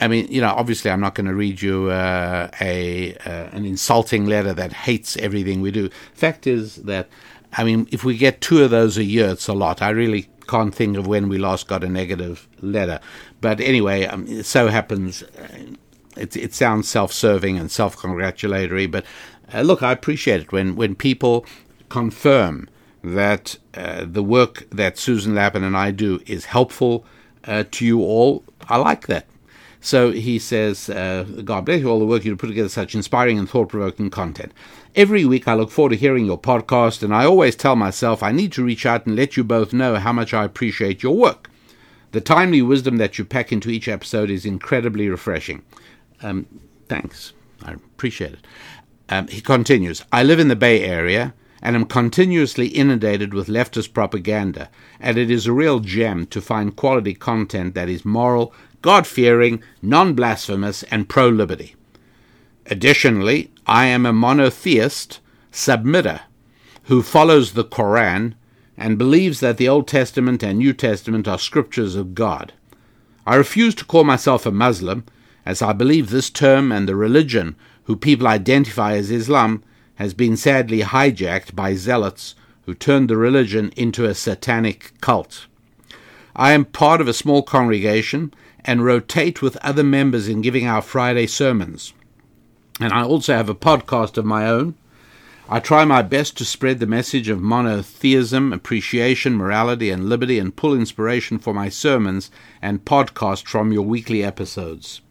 I mean, you know, obviously, I'm not going to read you uh, a uh, an insulting letter that hates everything we do. Fact is that, I mean, if we get two of those a year, it's a lot. I really can't think of when we last got a negative letter. But anyway, um, it so happens. Uh, it, it sounds self-serving and self-congratulatory, but uh, look, I appreciate it when when people confirm that uh, the work that Susan Lapin and I do is helpful uh, to you all. I like that. So he says, uh, God bless you all the work you put together such inspiring and thought provoking content. Every week I look forward to hearing your podcast, and I always tell myself I need to reach out and let you both know how much I appreciate your work. The timely wisdom that you pack into each episode is incredibly refreshing. Um, thanks. I appreciate it. Um, he continues I live in the Bay Area and am continuously inundated with leftist propaganda, and it is a real gem to find quality content that is moral, God fearing, non blasphemous, and pro liberty. Additionally, I am a monotheist submitter who follows the Koran and believes that the Old Testament and New Testament are scriptures of God. I refuse to call myself a Muslim, as I believe this term and the religion who people identify as Islam has been sadly hijacked by zealots who turned the religion into a satanic cult. I am part of a small congregation and rotate with other members in giving our Friday sermons. And I also have a podcast of my own. I try my best to spread the message of monotheism, appreciation, morality, and liberty, and pull inspiration for my sermons and podcast from your weekly episodes.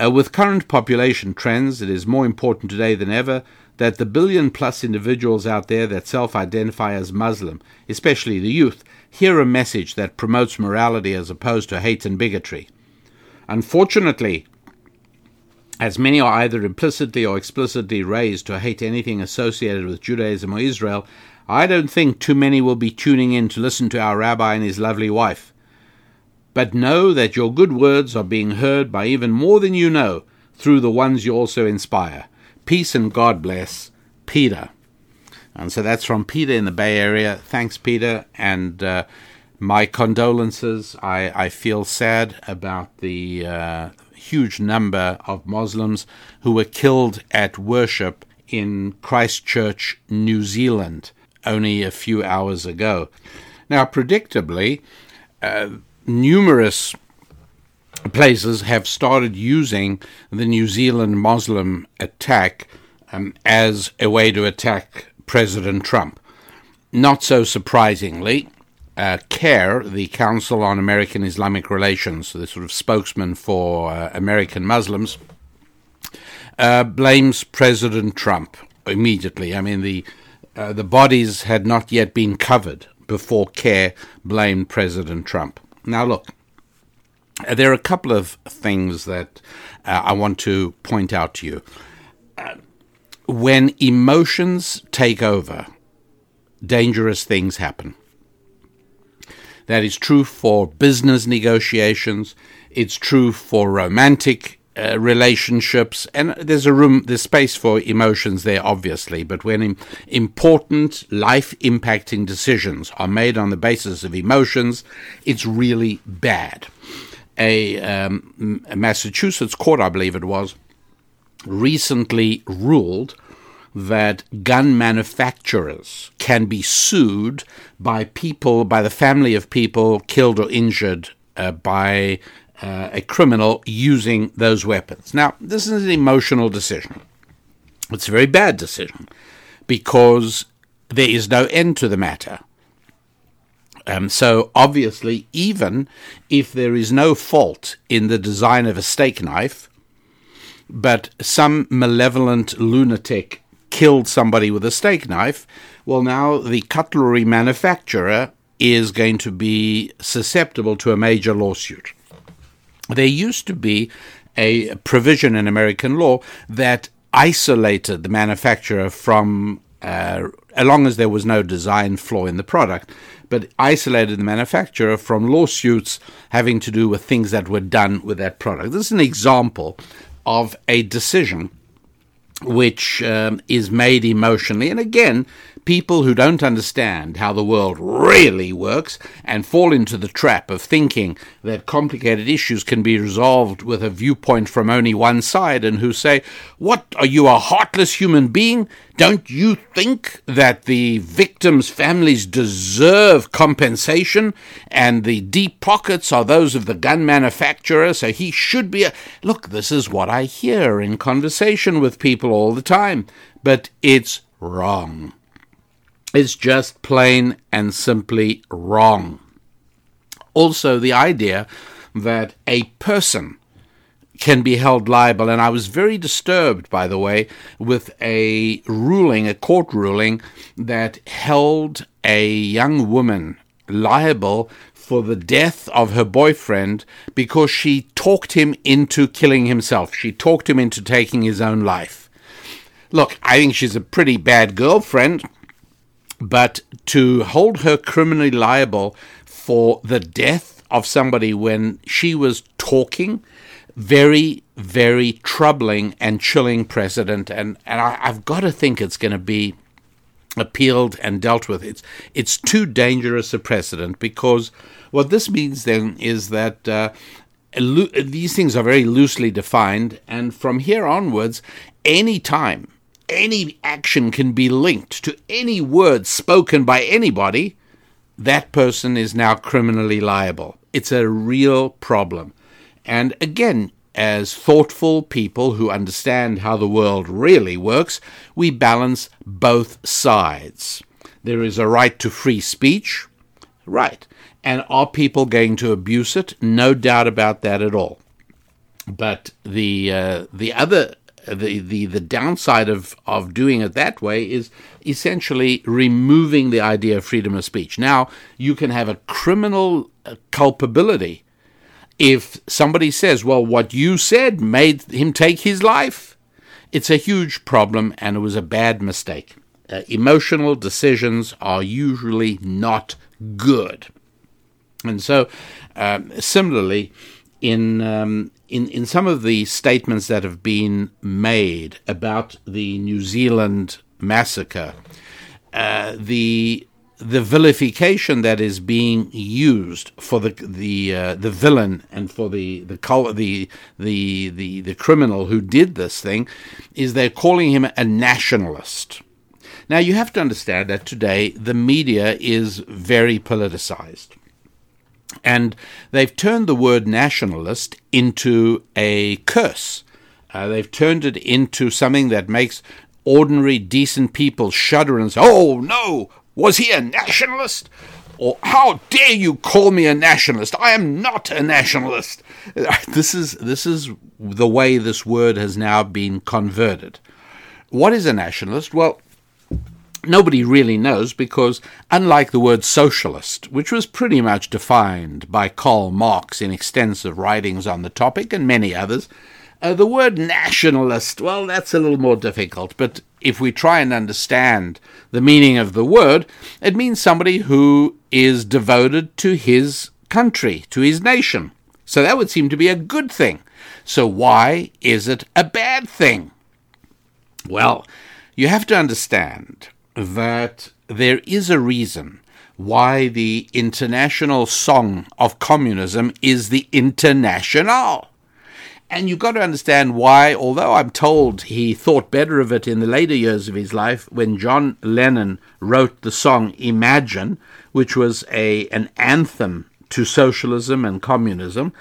Uh, with current population trends, it is more important today than ever that the billion plus individuals out there that self identify as Muslim, especially the youth, hear a message that promotes morality as opposed to hate and bigotry. Unfortunately, as many are either implicitly or explicitly raised to hate anything associated with Judaism or Israel, I don't think too many will be tuning in to listen to our rabbi and his lovely wife. But know that your good words are being heard by even more than you know through the ones you also inspire. Peace and God bless, Peter. And so that's from Peter in the Bay Area. Thanks, Peter. And uh, my condolences. I, I feel sad about the uh, huge number of Muslims who were killed at worship in Christchurch, New Zealand, only a few hours ago. Now, predictably, uh, numerous places have started using the New Zealand Muslim attack um, as a way to attack President Trump. Not so surprisingly, uh, CAIR, the Council on American Islamic Relations, the sort of spokesman for uh, American Muslims, uh, blames President Trump immediately. I mean, the uh, the bodies had not yet been covered before CAIR blamed President Trump. Now, look, uh, there are a couple of things that uh, I want to point out to you. when emotions take over, dangerous things happen. That is true for business negotiations. It's true for romantic uh, relationships, and there's a room, there's space for emotions there, obviously. But when Im- important life-impacting decisions are made on the basis of emotions, it's really bad. A, um, a Massachusetts court, I believe it was, recently ruled that gun manufacturers can be sued by people, by the family of people killed or injured uh, by uh, a criminal using those weapons. Now, this is an emotional decision. It's a very bad decision because there is no end to the matter. Um, so, obviously, even if there is no fault in the design of a steak knife, but some malevolent lunatic killed somebody with a steak knife, well, now the cutlery manufacturer is going to be susceptible to a major lawsuit. there used to be a provision in American law that isolated the manufacturer from, uh, as long as there was no design flaw in the product, but isolated the manufacturer from lawsuits having to do with things that were done with that product. This is an example of a decision which um, is made emotionally. And again, people who don't understand how the world really works and fall into the trap of thinking that complicated issues can be resolved with a viewpoint from only one side and who say, What, are you a heartless human being? Don't you think that the victims' families deserve compensation and the deep pockets are those of the gun manufacturer, so he should be a. Look, this is what I hear in conversation with people all the time, but it's wrong. It's just plain and simply wrong. Also, the idea that a person can be held liable. And I was very disturbed, by the way, with a ruling, a court ruling, that held a young woman liable for the death of her boyfriend because she talked him into killing himself. She talked him into taking his own life. Look, I think she's a pretty bad girlfriend, but to hold her criminally liable for the death of somebody when she was talking, very, very troubling and chilling precedent. And, and I, I've got to think it's going to be appealed and dealt with. It's, it's too dangerous a precedent because what this means then is that. Uh, these things are very loosely defined, and from here onwards, any time any action can be linked to any word spoken by anybody, that person is now criminally liable. It's a real problem. And again, as thoughtful people who understand how the world really works, we balance both sides. There is a right to free speech, right. And are people going to abuse it? No doubt about that at all. But the uh, the other the, the, the downside of, of doing it that way is essentially removing the idea of freedom of speech. Now, you can have a criminal uh, culpability if somebody says, well, what you said made him take his life. It's a huge problem and it was a bad mistake. Uh, emotional decisions are usually not good. And so, um, similarly, in um, in in some of the statements that have been made about the New Zealand massacre, uh, the the vilification that is being used for the the uh, the villain and for the the, the the the the criminal who did this thing is they're calling him a nationalist. Now you have to understand that today the media is very politicized. And they've turned the word nationalist into a curse. Uh, they've turned it into something that makes ordinary, decent people shudder and say, Oh, no, was he a nationalist? Or how dare you call me a nationalist? I am not a nationalist. This is, this is the way this word has now been converted. What is a nationalist? Well, nobody really knows because, unlike the word socialist, which was pretty much defined by Karl Marx in extensive writings on the topic and many others, uh, the word nationalist, well, that's a little more difficult, but if we try and understand the meaning of the word, it means somebody who is devoted to his country, to his nation. So that would seem to be a good thing. So why is it a bad thing? Well, you have to understand that there is a reason why the international song of communism is the International. And you've got to understand why, although I'm told he thought better of it in the later years of his life, when John Lennon wrote the song Imagine, which was a, an anthem to socialism and communism,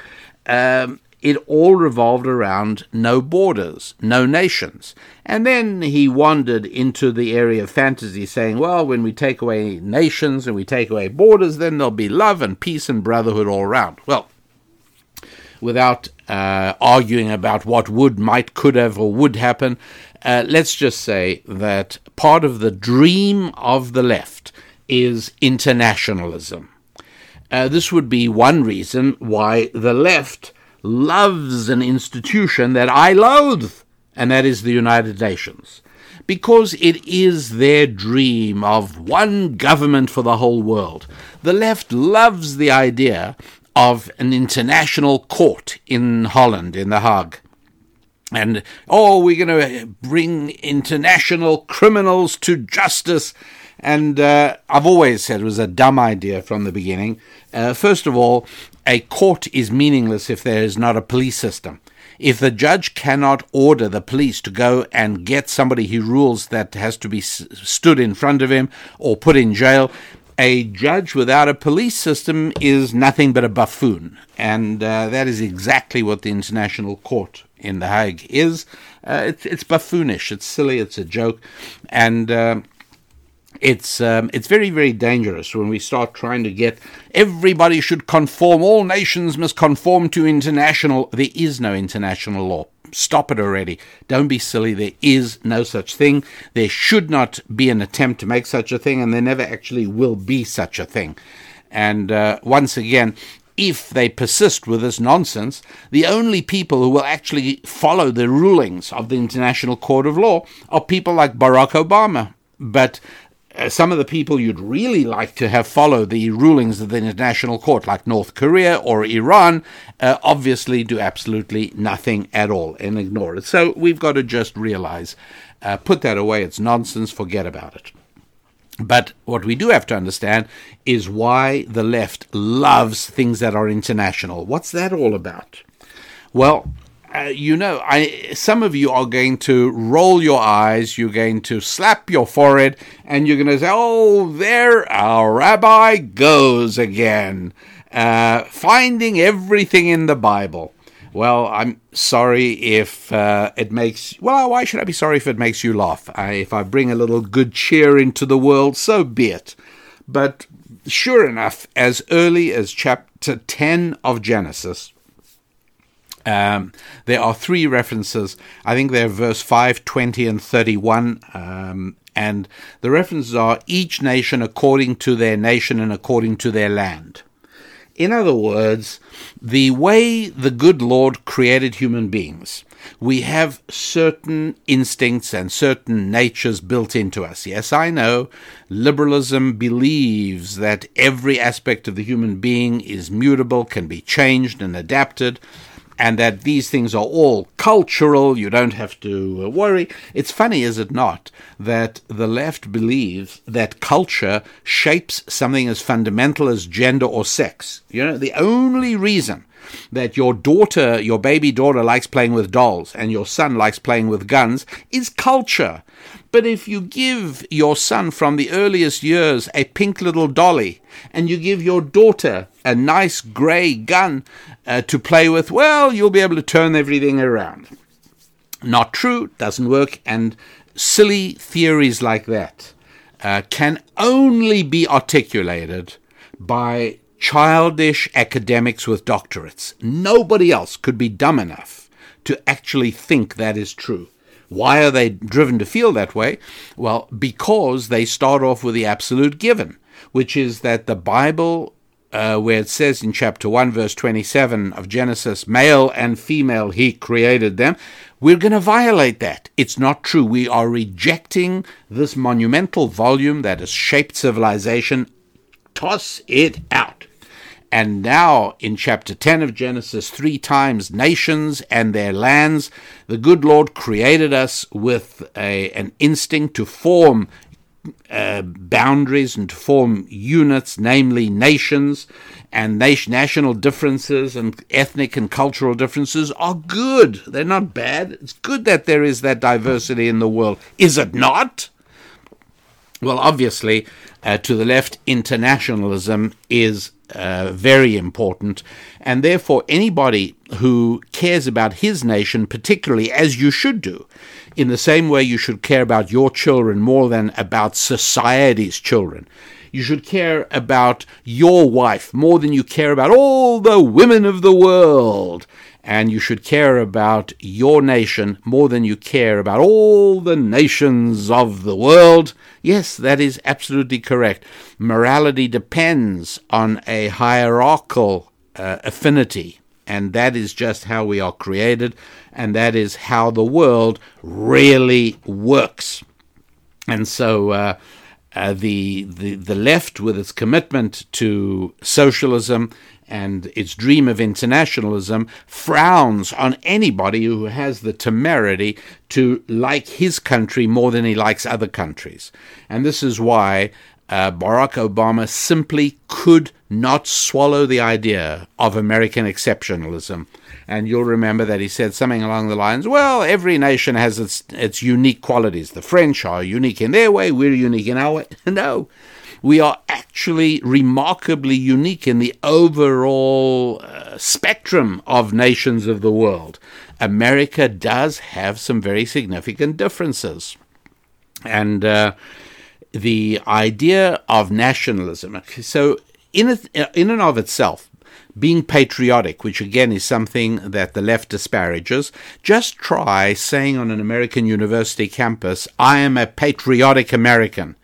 um, it all revolved around no borders, no nations. And then he wandered into the area of fantasy, saying, well, when we take away nations and we take away borders, then there'll be love and peace and brotherhood all around. Well, without uh, arguing about what would, might, could have, or would happen, uh, let's just say that part of the dream of the left is internationalism. Uh, this would be one reason why the left loves an institution that I loathe, and that is the United Nations. Because it is their dream of one government for the whole world. The left loves the idea of an international court in Holland, in The Hague. And, oh, we're going to bring international criminals to justice. And uh, I've always said it was a dumb idea from the beginning. Uh, first of all, a court is meaningless if there is not a police system. If the judge cannot order the police to go and get somebody he rules that has to be s- stood in front of him or put in jail, a judge without a police system is nothing but a buffoon. And uh, that is exactly what the International Court in The Hague is. Uh, it's, it's buffoonish, it's silly, it's a joke. And. It's um, it's very very dangerous when we start trying to get everybody should conform all nations must conform to international there is no international law. Stop it already. Don't be silly. There is no such thing. There should not be an attempt to make such a thing and there never actually will be such a thing. And uh, once again if they persist with this nonsense, the only people who will actually follow the rulings of the International Court of Law are people like Barack Obama. But some of the people you'd really like to have follow the rulings of the International Court, like North Korea or Iran, uh, obviously do absolutely nothing at all and ignore it. So we've got to just realize, uh, put that away, it's nonsense, forget about it. But what we do have to understand is why the left loves things that are international. What's that all about? Well, uh, you know, I some of you are going to roll your eyes, you're going to slap your forehead, and you're going to say, "Oh, there our rabbi goes again, uh, finding everything in the Bible." Well, I'm sorry if uh, it makes. Well, why should I be sorry if it makes you laugh? I, if I bring a little good cheer into the world, so be it. But sure enough, as early as chapter 10 of Genesis, um, there are three references. I think they're verse 5, 20, and 31. Um, and the references are each nation according to their nation and according to their land. In other words, the way the good Lord created human beings, we have certain instincts and certain natures built into us. Yes, I know liberalism believes that every aspect of the human being is mutable, can be changed and adapted and that these things are all cultural. You don't have to uh, worry. It's funny, is it not, that the left believes that culture shapes something as fundamental as gender or sex. You know, the only reason that your daughter, your baby daughter, likes playing with dolls and your son likes playing with guns is culture. But if you give your son from the earliest years a pink little dolly and you give your daughter a nice grey gun uh, to play with, well, you'll be able to turn everything around. Not true, doesn't work, and silly theories like that uh, can only be articulated by childish academics with doctorates. Nobody else could be dumb enough to actually think that is true. Why are they driven to feel that way? Well, because they start off with the absolute given, which is that the Bible, uh, where it says in chapter 1, verse 27 of Genesis, male and female, he created them, we're going to violate that. It's not true. We are rejecting this monumental volume that has shaped civilization. Toss it out. And now, in chapter 10 of Genesis, three times nations and their lands, the good Lord created us with a, an instinct to form uh, boundaries and to form units, namely nations, and nation, national differences and ethnic and cultural differences are good. They're not bad. It's good that there is that diversity in the world. Is it not? Well, obviously, uh, to the left, internationalism is uh, very important, and therefore, anybody who cares about his nation, particularly as you should do, in the same way you should care about your children more than about society's children. You should care about your wife more than you care about all the women of the world. And you should care about your nation more than you care about all the nations of the world. Yes, that is absolutely correct. Morality depends on a hierarchical uh, affinity and that is just how we are created, and that is how the world really works. And so uh, uh, the, the the left, with its commitment to socialism and its dream of internationalism, frowns on anybody who has the temerity to like his country more than he likes other countries. And this is why uh, Barack Obama simply could not swallow the idea of American exceptionalism. And you'll remember that he said something along the lines, well, every nation has its, its unique qualities. The French are unique in their way, we're unique in our way. No, we are actually remarkably unique in the overall uh, spectrum of nations of the world. America does have some very significant differences. And uh, the idea of nationalism, so in, in and of itself, being patriotic, which again is something that the left disparages, just try saying on an American university campus, I am a patriotic American.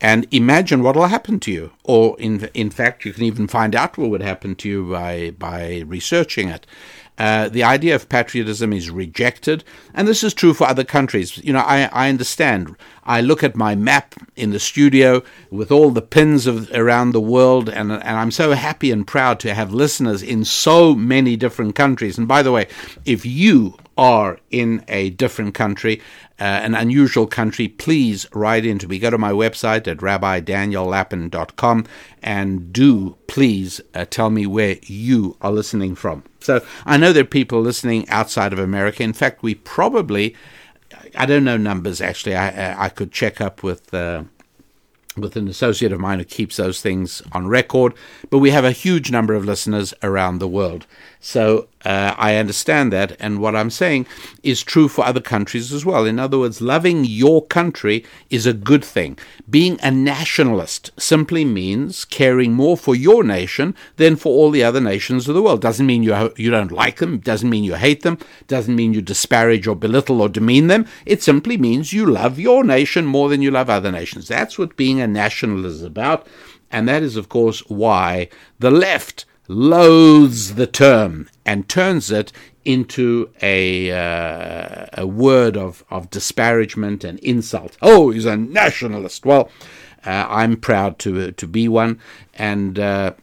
And imagine what will happen to you. Or, in, in fact, you can even find out what would happen to you by, by researching it. Uh, the idea of patriotism is rejected, and this is true for other countries. You know, I, I understand. I look at my map in the studio with all the pins of around the world, and and I'm so happy and proud to have listeners in so many different countries. And by the way, if you are in a different country, uh, an unusual country, please write in to me. Go to my website at rabbidaniellapin.com and do please uh, tell me where you are listening from. So I know there are people listening outside of America. In fact, we probably, I don't know numbers actually. I, I could check up with. Uh, with an associate of mine who keeps those things on record, but we have a huge number of listeners around the world. So uh, I understand that, and what I'm saying is true for other countries as well. In other words, loving your country is a good thing. Being a nationalist simply means caring more for your nation than for all the other nations of the world. Doesn't mean you you don't like them. Doesn't mean you hate them. Doesn't mean you disparage or belittle or demean them. It simply means you love your nation more than you love other nations. That's what being a nationalist is about, and that is, of course, why the left loathes the term and turns it into a uh, a word of, of disparagement and insult. Oh, he's a nationalist. Well, uh, I'm proud to to be one, and uh,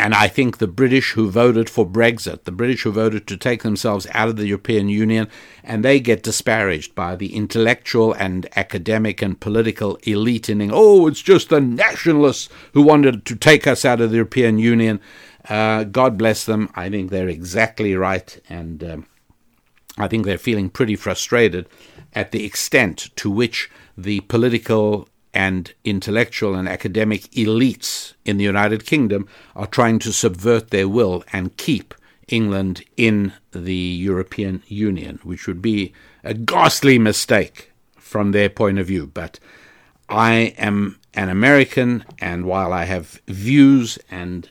and I think the British who voted for Brexit, the British who voted to take themselves out of the European Union, and they get disparaged by the intellectual and academic and political elite in England. oh, it's just the nationalists who wanted to take us out of the European Union. Uh, God bless them. I think they're exactly right, and um, I think they're feeling pretty frustrated at the extent to which the political and intellectual and academic elites in the United Kingdom are trying to subvert their will and keep England in the European Union, which would be a ghastly mistake from their point of view. But I am an American, and while I have views and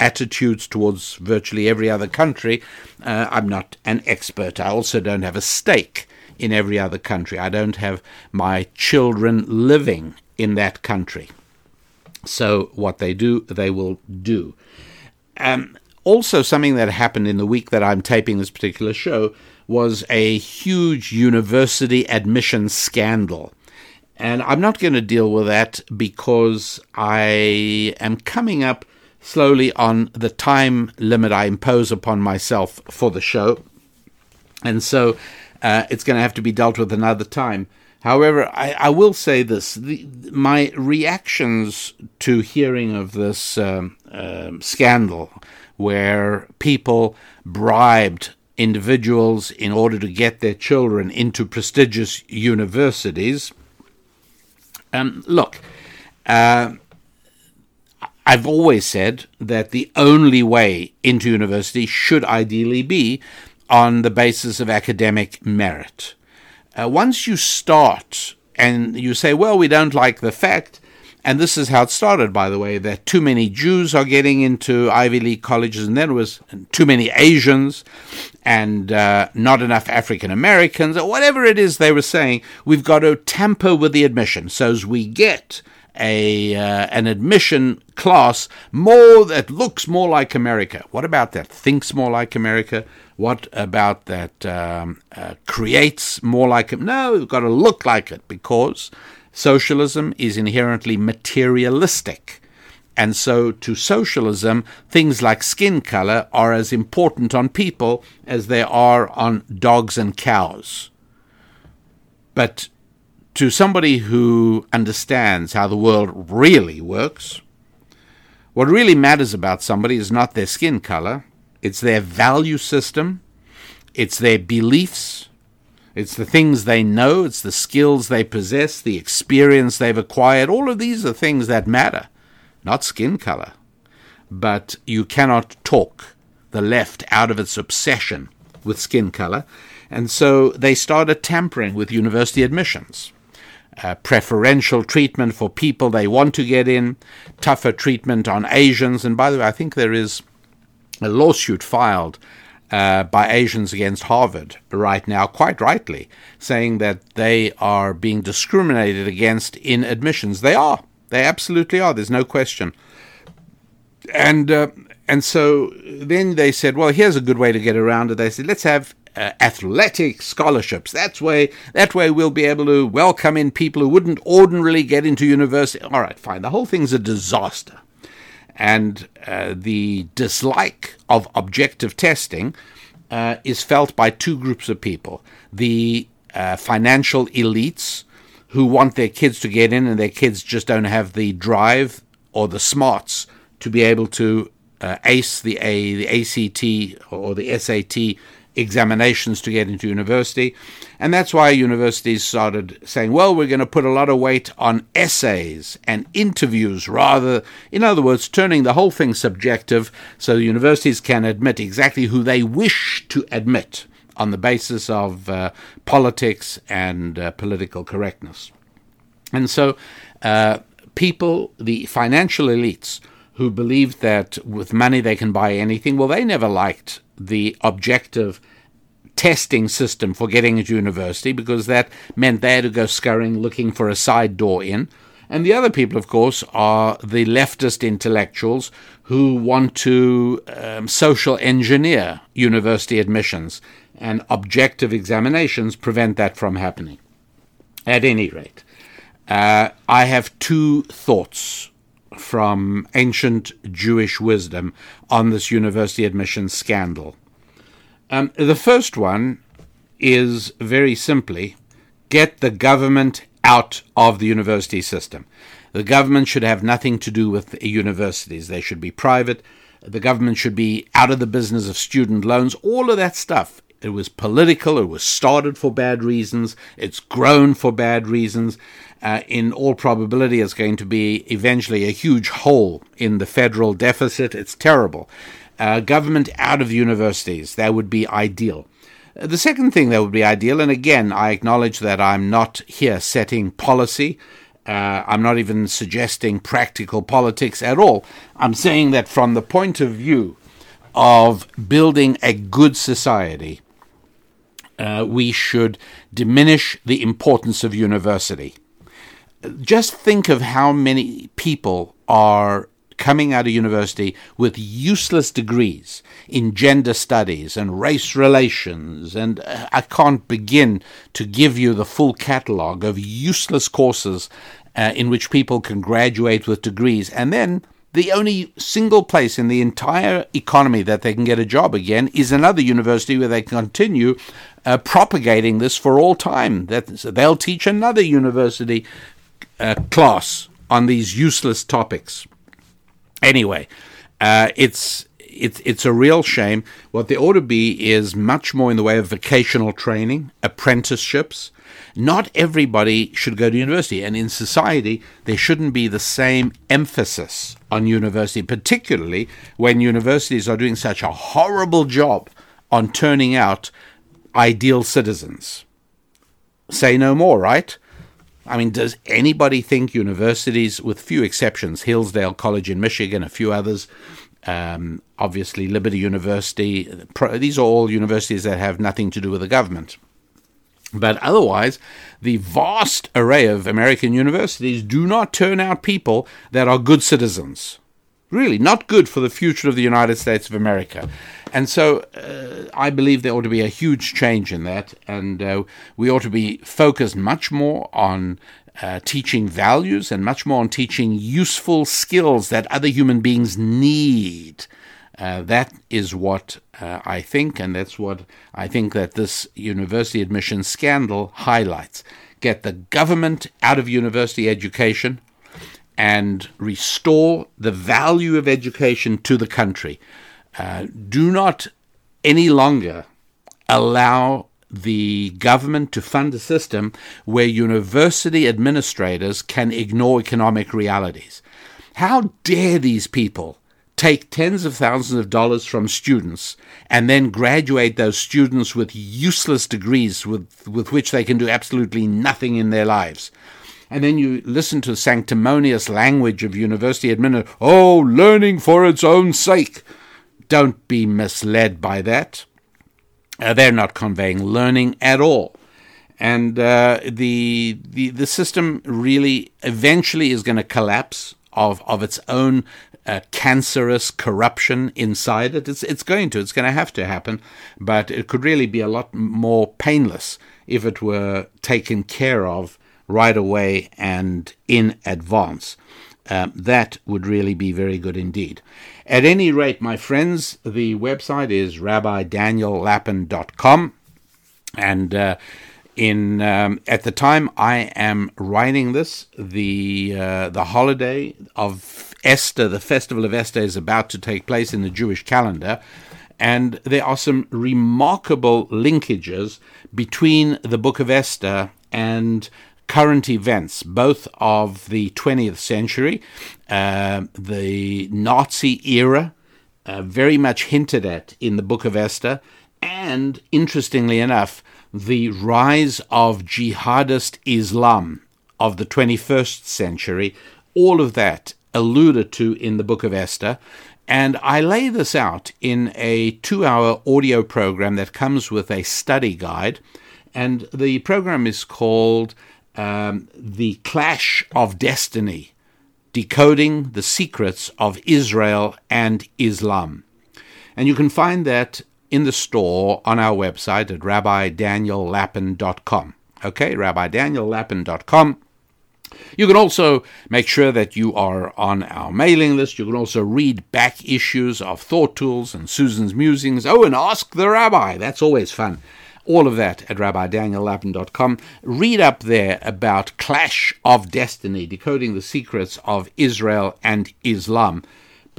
attitudes towards virtually every other country. Uh, I'm not an expert. I also don't have a stake in every other country. I don't have my children living in that country. So what they do, they will do. Um, also, something that happened in the week that I'm taping this particular show was a huge university admission scandal. And I'm not going to deal with that because I am coming up slowly on the time limit I impose upon myself for the show. And so uh, it's going to have to be dealt with another time. However, I, I will say this the, my reactions to hearing of this um, uh, scandal where people bribed individuals in order to get their children into prestigious universities. Um, look, uh, I've always said that the only way into university should ideally be on the basis of academic merit. Uh, once you start and you say, well, we don't like the fact, And this is how it started, by the way, that too many Jews are getting into Ivy League colleges, and then it was too many Asians and uh, not enough African Americans, or whatever it is they were saying. We've got to tamper with the admission. So as we get a uh, an admission class more that looks more like America. What about that thinks more like America? What about that um, uh, creates more like it? No, we've got to look like it because socialism is inherently materialistic. And so, to socialism, things like skin color are as important on people as they are on dogs and cows. But to somebody who understands how the world really works, what really matters about somebody is not their skin color, it's their value system, it's their beliefs, it's the things they know, it's the skills they possess, the experience they've acquired. All of these are things that matter, not skin color. But you cannot talk the left out of its obsession with skin color. And so they started tampering with university admissions uh, preferential treatment for people they want to get in, tougher treatment on Asians. And by the way, I think there is a lawsuit filed uh, by Asians against Harvard right now, quite rightly, saying that they are being discriminated against in admissions. They are. They absolutely are. There's no question. And uh, and so then they said, well, here's a good way to get around it. They said, let's have uh, athletic scholarships. That's way that way we'll be able to welcome in people who wouldn't ordinarily get into university. All right, fine. The whole thing's a disaster, and uh, the dislike of objective testing uh, is felt by two groups of people: the uh, financial elites who want their kids to get in, and their kids just don't have the drive or the smarts to be able to uh, ace the A, the ACT or the SAT examinations to get into university. And that's why universities started saying, well, we're going to put a lot of weight on essays and interviews rather, in other words, turning the whole thing subjective so universities can admit exactly who they wish to admit on the basis of uh, politics and uh, political correctness. And so uh, people, the financial elites, who believed that with money they can buy anything, well, they never liked the objective testing system for getting into university because that meant they had to go scurrying looking for a side door in. And the other people, of course, are the leftist intellectuals who want to um, social engineer university admissions, and objective examinations prevent that from happening. At any rate, uh, I have two thoughts from ancient Jewish wisdom on this university admissions scandal. Um, the first one is very simply get the government out of the university system. The government should have nothing to do with universities. They should be private. The government should be out of the business of student loans. All of that stuff. It was political. It was started for bad reasons. It's grown for bad reasons. Uh, in all probability, it's going to be eventually a huge hole in the federal deficit. It's terrible uh, government out of universities. That would be ideal. The second thing that would be ideal, and again, I acknowledge that I'm not here setting policy. Uh, I'm not even suggesting practical politics at all. I'm saying that from the point of view of building a good society, uh, we should diminish the importance of university. Just think of how many people are coming out of university with useless degrees in gender studies and race relations, and uh, I can't begin to give you the full catalogue of useless courses uh, in which people can graduate with degrees, and then the only single place in the entire economy that they can get a job again is another university where they continue uh, propagating this for all time. That they'll teach another university uh, class on these useless topics. Anyway, uh, it's it's it's a real shame. What there ought to be is much more in the way of vocational training, apprenticeships. Not everybody should go to university, and in society there shouldn't be the same emphasis on university, particularly when universities are doing such a horrible job on turning out ideal citizens. Say no more, right? I mean, does anybody think universities, with few exceptions, Hillsdale College in Michigan, a few others, um, obviously Liberty University, these are all universities that have nothing to do with the government. But otherwise, the vast array of American universities do not turn out people that are good citizens. Really, not good for the future of the United States of America. And so uh, I believe there ought to be a huge change in that, and uh, we ought to be focused much more on uh, teaching values and much more on teaching useful skills that other human beings need. Uh, that is what uh, I think, and that's what I think that this university admission scandal highlights. Get the government out of university education and restore the value of education to the country. Uh, do not any longer allow the government to fund a system where university administrators can ignore economic realities. How dare these people take tens of thousands of dollars from students and then graduate those students with useless degrees with, with which they can do absolutely nothing in their lives? and then you listen to the sanctimonious language of university administrators. Oh, learning for its own sake. Don't be misled by that. Uh, they're not conveying learning at all. And uh, the, the the system really eventually is going to collapse of of its own uh, cancerous corruption inside it. It's it's going to. It's going to have to happen. But it could really be a lot more painless if it were taken care of right away and in advance. Um, that would really be very good indeed. At any rate, my friends, the website is rabbidaniellapin.com. And uh, in um, at the time I am writing this, the uh, the holiday of Esther, the festival of Esther, is about to take place in the Jewish calendar, and there are some remarkable linkages between the Book of Esther and current events, both of the 20th century, uh, the Nazi era, uh, very much hinted at in the Book of Esther, and interestingly enough, the rise of jihadist Islam of the 21st century, all of that alluded to in the Book of Esther. And I lay this out in a two hour audio program that comes with a study guide. And the program is called um, The Clash of Destiny Decoding the Secrets of Israel and Islam. And you can find that in the store on our website at rabbidaniellapin.com. Okay, rabbidaniellapin.com. You can also make sure that you are on our mailing list. You can also read back issues of Thought Tools and Susan's Musings. Oh, and Ask the Rabbi. That's always fun all of that at rabbidaniellapin.com. Read up there about Clash of Destiny, decoding the secrets of Israel and Islam,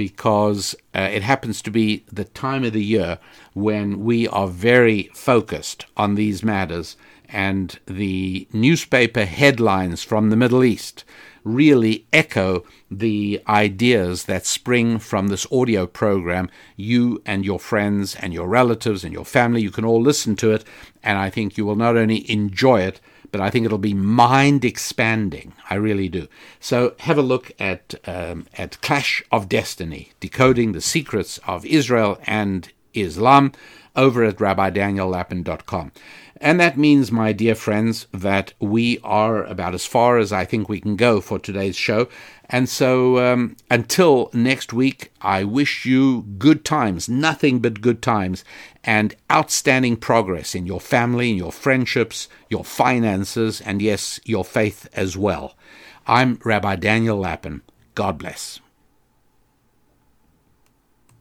because uh, it happens to be the time of the year when we are very focused on these matters, and the newspaper headlines from the Middle East really echo the ideas that spring from this audio program. You and your friends and your relatives and your family, you can all listen to it, and I think you will not only enjoy it, but I think it'll be mind expanding. I really do. So have a look at um, at Clash of Destiny, decoding the secrets of Israel and Islam, over at rabbidaniellapin.com. And that means, my dear friends, that we are about as far as I think we can go for today's show. And so um, until next week, I wish you good times, nothing but good times, and outstanding progress in your family, in your friendships, your finances, and yes, your faith as well. I'm Rabbi Daniel Lapin. God bless.